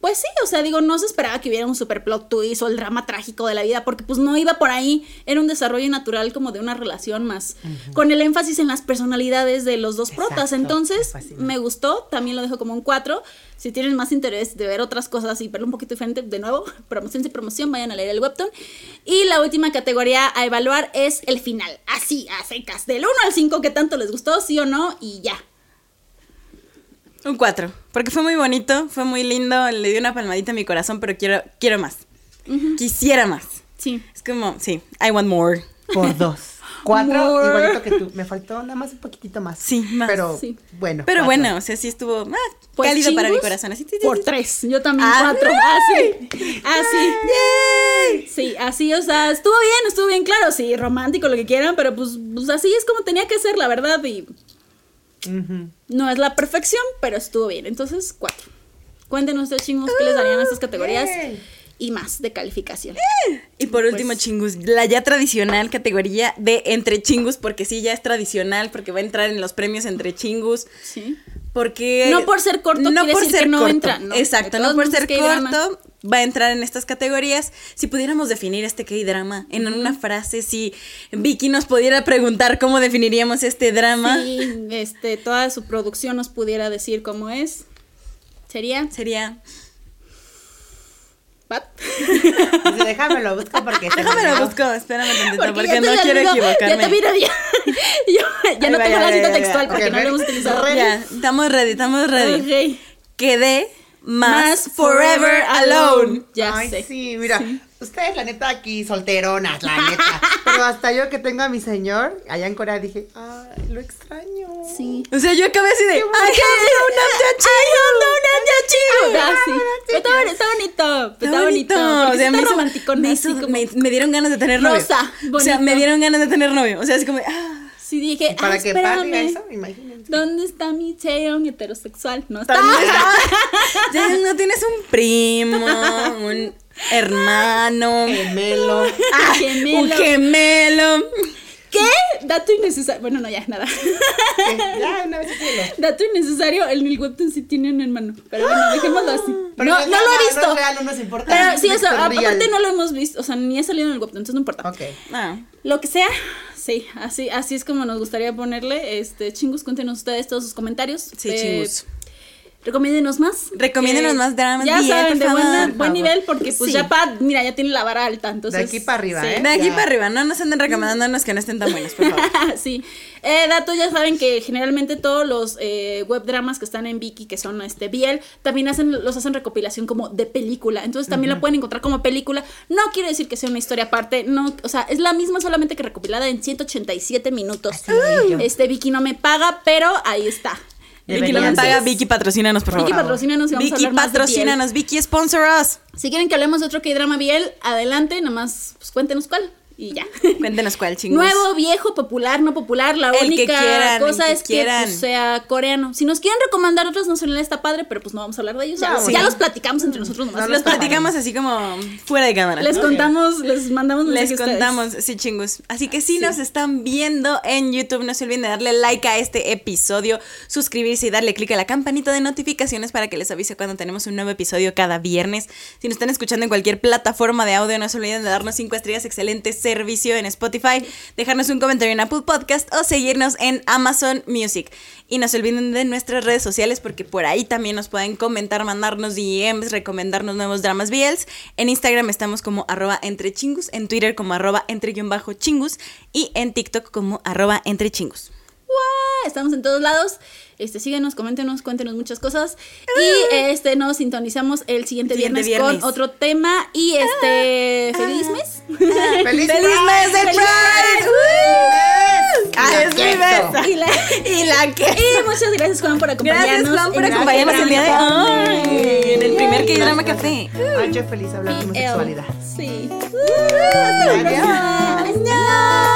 [SPEAKER 2] pues sí, o sea, digo, no se esperaba que hubiera un super plot twist o el drama trágico de la vida, porque pues no iba por ahí, era un desarrollo natural como de una relación más, con el énfasis en las personalidades de los dos protas, entonces me gustó, también lo dejo como un 4, si tienen más interés de ver otras cosas y verlo un poquito diferente, de nuevo, promoción y promoción, vayan a leer el webtoon, y la última categoría a evaluar es el final, así, a secas, del 1 al 5, que tanto les gustó, sí o no, y ya.
[SPEAKER 1] Un 4, porque fue muy bonito, fue muy lindo, le di una palmadita a mi corazón, pero quiero, quiero más. Quisiera más.
[SPEAKER 2] Sí.
[SPEAKER 1] Es como, sí, I want more.
[SPEAKER 3] Por dos. Cuatro,
[SPEAKER 2] More.
[SPEAKER 3] igualito que tú. Me faltó nada más un poquitito más.
[SPEAKER 1] Sí, más.
[SPEAKER 3] Pero
[SPEAKER 2] Sí.
[SPEAKER 3] bueno.
[SPEAKER 1] Pero
[SPEAKER 3] cuatro.
[SPEAKER 1] bueno, o sea, sí estuvo ah,
[SPEAKER 2] Pues,
[SPEAKER 1] cálido para mi corazón. Así, sí, sí,
[SPEAKER 2] Por tres, yo también
[SPEAKER 1] Ah,
[SPEAKER 2] cuatro. Así, así. Sí, así, o sea, estuvo bien, estuvo bien claro, sí, romántico, lo que quieran, pero pues, pues así es como tenía que ser, la verdad, y No es la perfección, pero estuvo bien. Entonces, cuatro. Cuéntenos ustedes, chingos, qué les darían a estas categorías
[SPEAKER 3] Yay.
[SPEAKER 2] y más de calificación.
[SPEAKER 1] Y por último,
[SPEAKER 2] Pues-
[SPEAKER 1] chingus, la ya tradicional categoría de entre chingus, porque sí, ya es tradicional, porque va a entrar en los premios entre chingus.
[SPEAKER 2] Sí.
[SPEAKER 1] Porque.
[SPEAKER 2] No por ser corto quiere decir que no entra, no.
[SPEAKER 1] Exacto, no por ser corto va a entrar en estas categorías. Si pudiéramos definir este K-drama en una frase, si Vicky nos pudiera preguntar cómo definiríamos este drama,
[SPEAKER 2] Sí, este, toda su producción nos pudiera decir cómo es. Sería.
[SPEAKER 1] sería.
[SPEAKER 2] ¿What?
[SPEAKER 3] Dice, déjame lo busco porque se me
[SPEAKER 1] Déjame lo
[SPEAKER 3] olvidó.
[SPEAKER 1] busco, espérame tantito,
[SPEAKER 2] Porque
[SPEAKER 1] porque, no quiero
[SPEAKER 2] olvidó,
[SPEAKER 1] equivocarme.
[SPEAKER 2] Ya te mira, ya, yo- ya no
[SPEAKER 1] Ahí va,
[SPEAKER 2] tengo
[SPEAKER 1] ya,
[SPEAKER 2] la cita textual porque no lo hemos
[SPEAKER 3] ready.
[SPEAKER 2] utilizado.
[SPEAKER 1] Ya, estamos ready, estamos ready.
[SPEAKER 2] Ok.
[SPEAKER 1] Quedé más, forever alone.
[SPEAKER 2] Ya
[SPEAKER 3] Ay,
[SPEAKER 2] sé.
[SPEAKER 3] sí, mira, ustedes la neta aquí solteronas, la neta. Pero hasta yo que tengo a mi señor allá en Corea dije, ay, lo extraño.
[SPEAKER 2] Sí.
[SPEAKER 1] O sea, yo acabé así de. ¡Ay,
[SPEAKER 2] Ya, sí. Pero Está, boni- está bonito. Está, bonito.
[SPEAKER 1] O
[SPEAKER 2] sí
[SPEAKER 1] sea, me
[SPEAKER 2] está
[SPEAKER 1] hizo-
[SPEAKER 2] romántico,
[SPEAKER 1] me, dieron ganas de tener novio.
[SPEAKER 2] Rosa,
[SPEAKER 1] O sea, me dieron ganas de tener novio. O sea, así como. Ah,
[SPEAKER 2] Sí, dije,
[SPEAKER 3] Para
[SPEAKER 2] ah,
[SPEAKER 3] que
[SPEAKER 2] espérame.
[SPEAKER 3] eso.
[SPEAKER 2] ¿Dónde está mi Taeyeon heterosexual? No está.
[SPEAKER 1] no tienes un primo, un hermano,
[SPEAKER 3] Gemelo.
[SPEAKER 1] ah,
[SPEAKER 2] gemelo.
[SPEAKER 1] un gemelo.
[SPEAKER 2] ¿Qué? Dato innecesario. Bueno, no, ya, nada.
[SPEAKER 3] Ya, una vez.
[SPEAKER 2] Dato innecesario, el el webtoon sí tiene un hermano. Pero bueno, dejémoslo así.
[SPEAKER 3] Pero
[SPEAKER 2] no, no lo he visto.
[SPEAKER 3] No real, no nos importa.
[SPEAKER 2] Pero sí,
[SPEAKER 3] Es
[SPEAKER 2] o sea,
[SPEAKER 3] real.
[SPEAKER 2] aparte no lo hemos visto. O sea, ni ha salido en el webtoon, entonces no importa.
[SPEAKER 3] Ok.
[SPEAKER 1] Ah,
[SPEAKER 2] Lo que sea, sí, así, así es como nos gustaría ponerle. Este, chingus, cuéntenos ustedes todos sus comentarios.
[SPEAKER 1] sí.
[SPEAKER 2] Recomiéndenos más.
[SPEAKER 1] Recomiéndenos
[SPEAKER 2] que
[SPEAKER 1] más dramas
[SPEAKER 2] Ya saben,
[SPEAKER 1] por
[SPEAKER 2] de
[SPEAKER 1] favor.
[SPEAKER 2] buena-
[SPEAKER 3] Por
[SPEAKER 2] buen nivel, porque pues
[SPEAKER 1] Sí.
[SPEAKER 2] ya Pat, mira, ya tiene la vara alta. Entonces,
[SPEAKER 3] aquí para arriba,
[SPEAKER 2] sí.
[SPEAKER 3] ¿eh?
[SPEAKER 1] De aquí
[SPEAKER 3] Ya.
[SPEAKER 1] para arriba, no nos anden recomendándonos que no estén tan buenos, por favor.
[SPEAKER 2] sí. Eh, dato, ya saben que generalmente todos los eh, web dramas que están en Viki, que son este Biel, también hacen, los hacen recopilación como de película. Entonces también la pueden encontrar como película. No quiere decir que sea una historia aparte, no, o sea, es la misma solamente que recopilada en 187 minutos.
[SPEAKER 3] Así.
[SPEAKER 2] Este Viki no me paga, pero ahí está.
[SPEAKER 1] Vicky no me
[SPEAKER 3] Deberían
[SPEAKER 1] paga. Vicky patrocínanos, por favor.
[SPEAKER 2] Vicky patrocínanos y vamos a
[SPEAKER 1] Vicky
[SPEAKER 2] hablar más de
[SPEAKER 1] patrocínanos, Vicky sponsor us.
[SPEAKER 2] Si quieren que hablemos de otro K-drama Biel, adelante, nada más pues, cuéntenos cuál y ya.
[SPEAKER 1] Cuéntenos cuál, chingos.
[SPEAKER 2] Nuevo, viejo, popular, no popular. La
[SPEAKER 1] El que
[SPEAKER 2] única
[SPEAKER 1] quieran,
[SPEAKER 2] cosa
[SPEAKER 1] que
[SPEAKER 2] es que pues, sea coreano. Si nos quieren recomendar otros nacionales está padre, pero pues no vamos a hablar de ellos. Ya,
[SPEAKER 3] No,
[SPEAKER 2] los,
[SPEAKER 1] sí.
[SPEAKER 2] ya los platicamos entre nosotros nomás.
[SPEAKER 3] No,
[SPEAKER 1] Los platicamos así como fuera de cámara.
[SPEAKER 2] les contamos, les mandamos
[SPEAKER 1] Les
[SPEAKER 2] ustedes.
[SPEAKER 1] contamos, sí, chingos. Así que si
[SPEAKER 2] Sí.
[SPEAKER 1] nos están viendo en YouTube, no se olviden de darle like a este episodio, suscribirse y darle click a la campanita de notificaciones para que les avise cuando tenemos un nuevo episodio cada viernes. Si nos están escuchando en cualquier plataforma de audio, no se olviden de darnos cinco estrellas, excelente servicio en Spotify, dejarnos un comentario en Apple Podcast o seguirnos en Amazon Music. Y no se olviden de nuestras redes sociales porque por ahí también nos pueden comentar, mandarnos DMs, recomendarnos nuevos dramas BLs. En Instagram estamos como arroba entre chingus, en Twitter como arroba entre guion bajo chingus y en TikTok como arroba entre chingus.
[SPEAKER 2] ¡Guau! Estamos en todos lados. Este, síguenos, coméntenos, cuéntenos muchas cosas. Y este, nos sintonizamos el siguiente,
[SPEAKER 1] Siguiente
[SPEAKER 2] viernes,
[SPEAKER 1] viernes.
[SPEAKER 2] con otro tema. Y este, feliz mes.
[SPEAKER 3] ¡Feliz,
[SPEAKER 1] ¡Feliz mes de
[SPEAKER 2] ¡Feliz
[SPEAKER 1] Pride!
[SPEAKER 3] mes!
[SPEAKER 1] ¡Ah, es mi
[SPEAKER 3] Queso.
[SPEAKER 1] besa!
[SPEAKER 2] y, la,
[SPEAKER 1] y la que...
[SPEAKER 2] y muchas gracias, Juan, por acompañarnos.
[SPEAKER 1] Gracias, Juan, por acompañarnos el día de hoy. En el primer primer K-drama café.
[SPEAKER 3] Ay, yo feliz de hablar de homosexualidad.
[SPEAKER 2] Sí.
[SPEAKER 3] Adiós.
[SPEAKER 2] Adiós.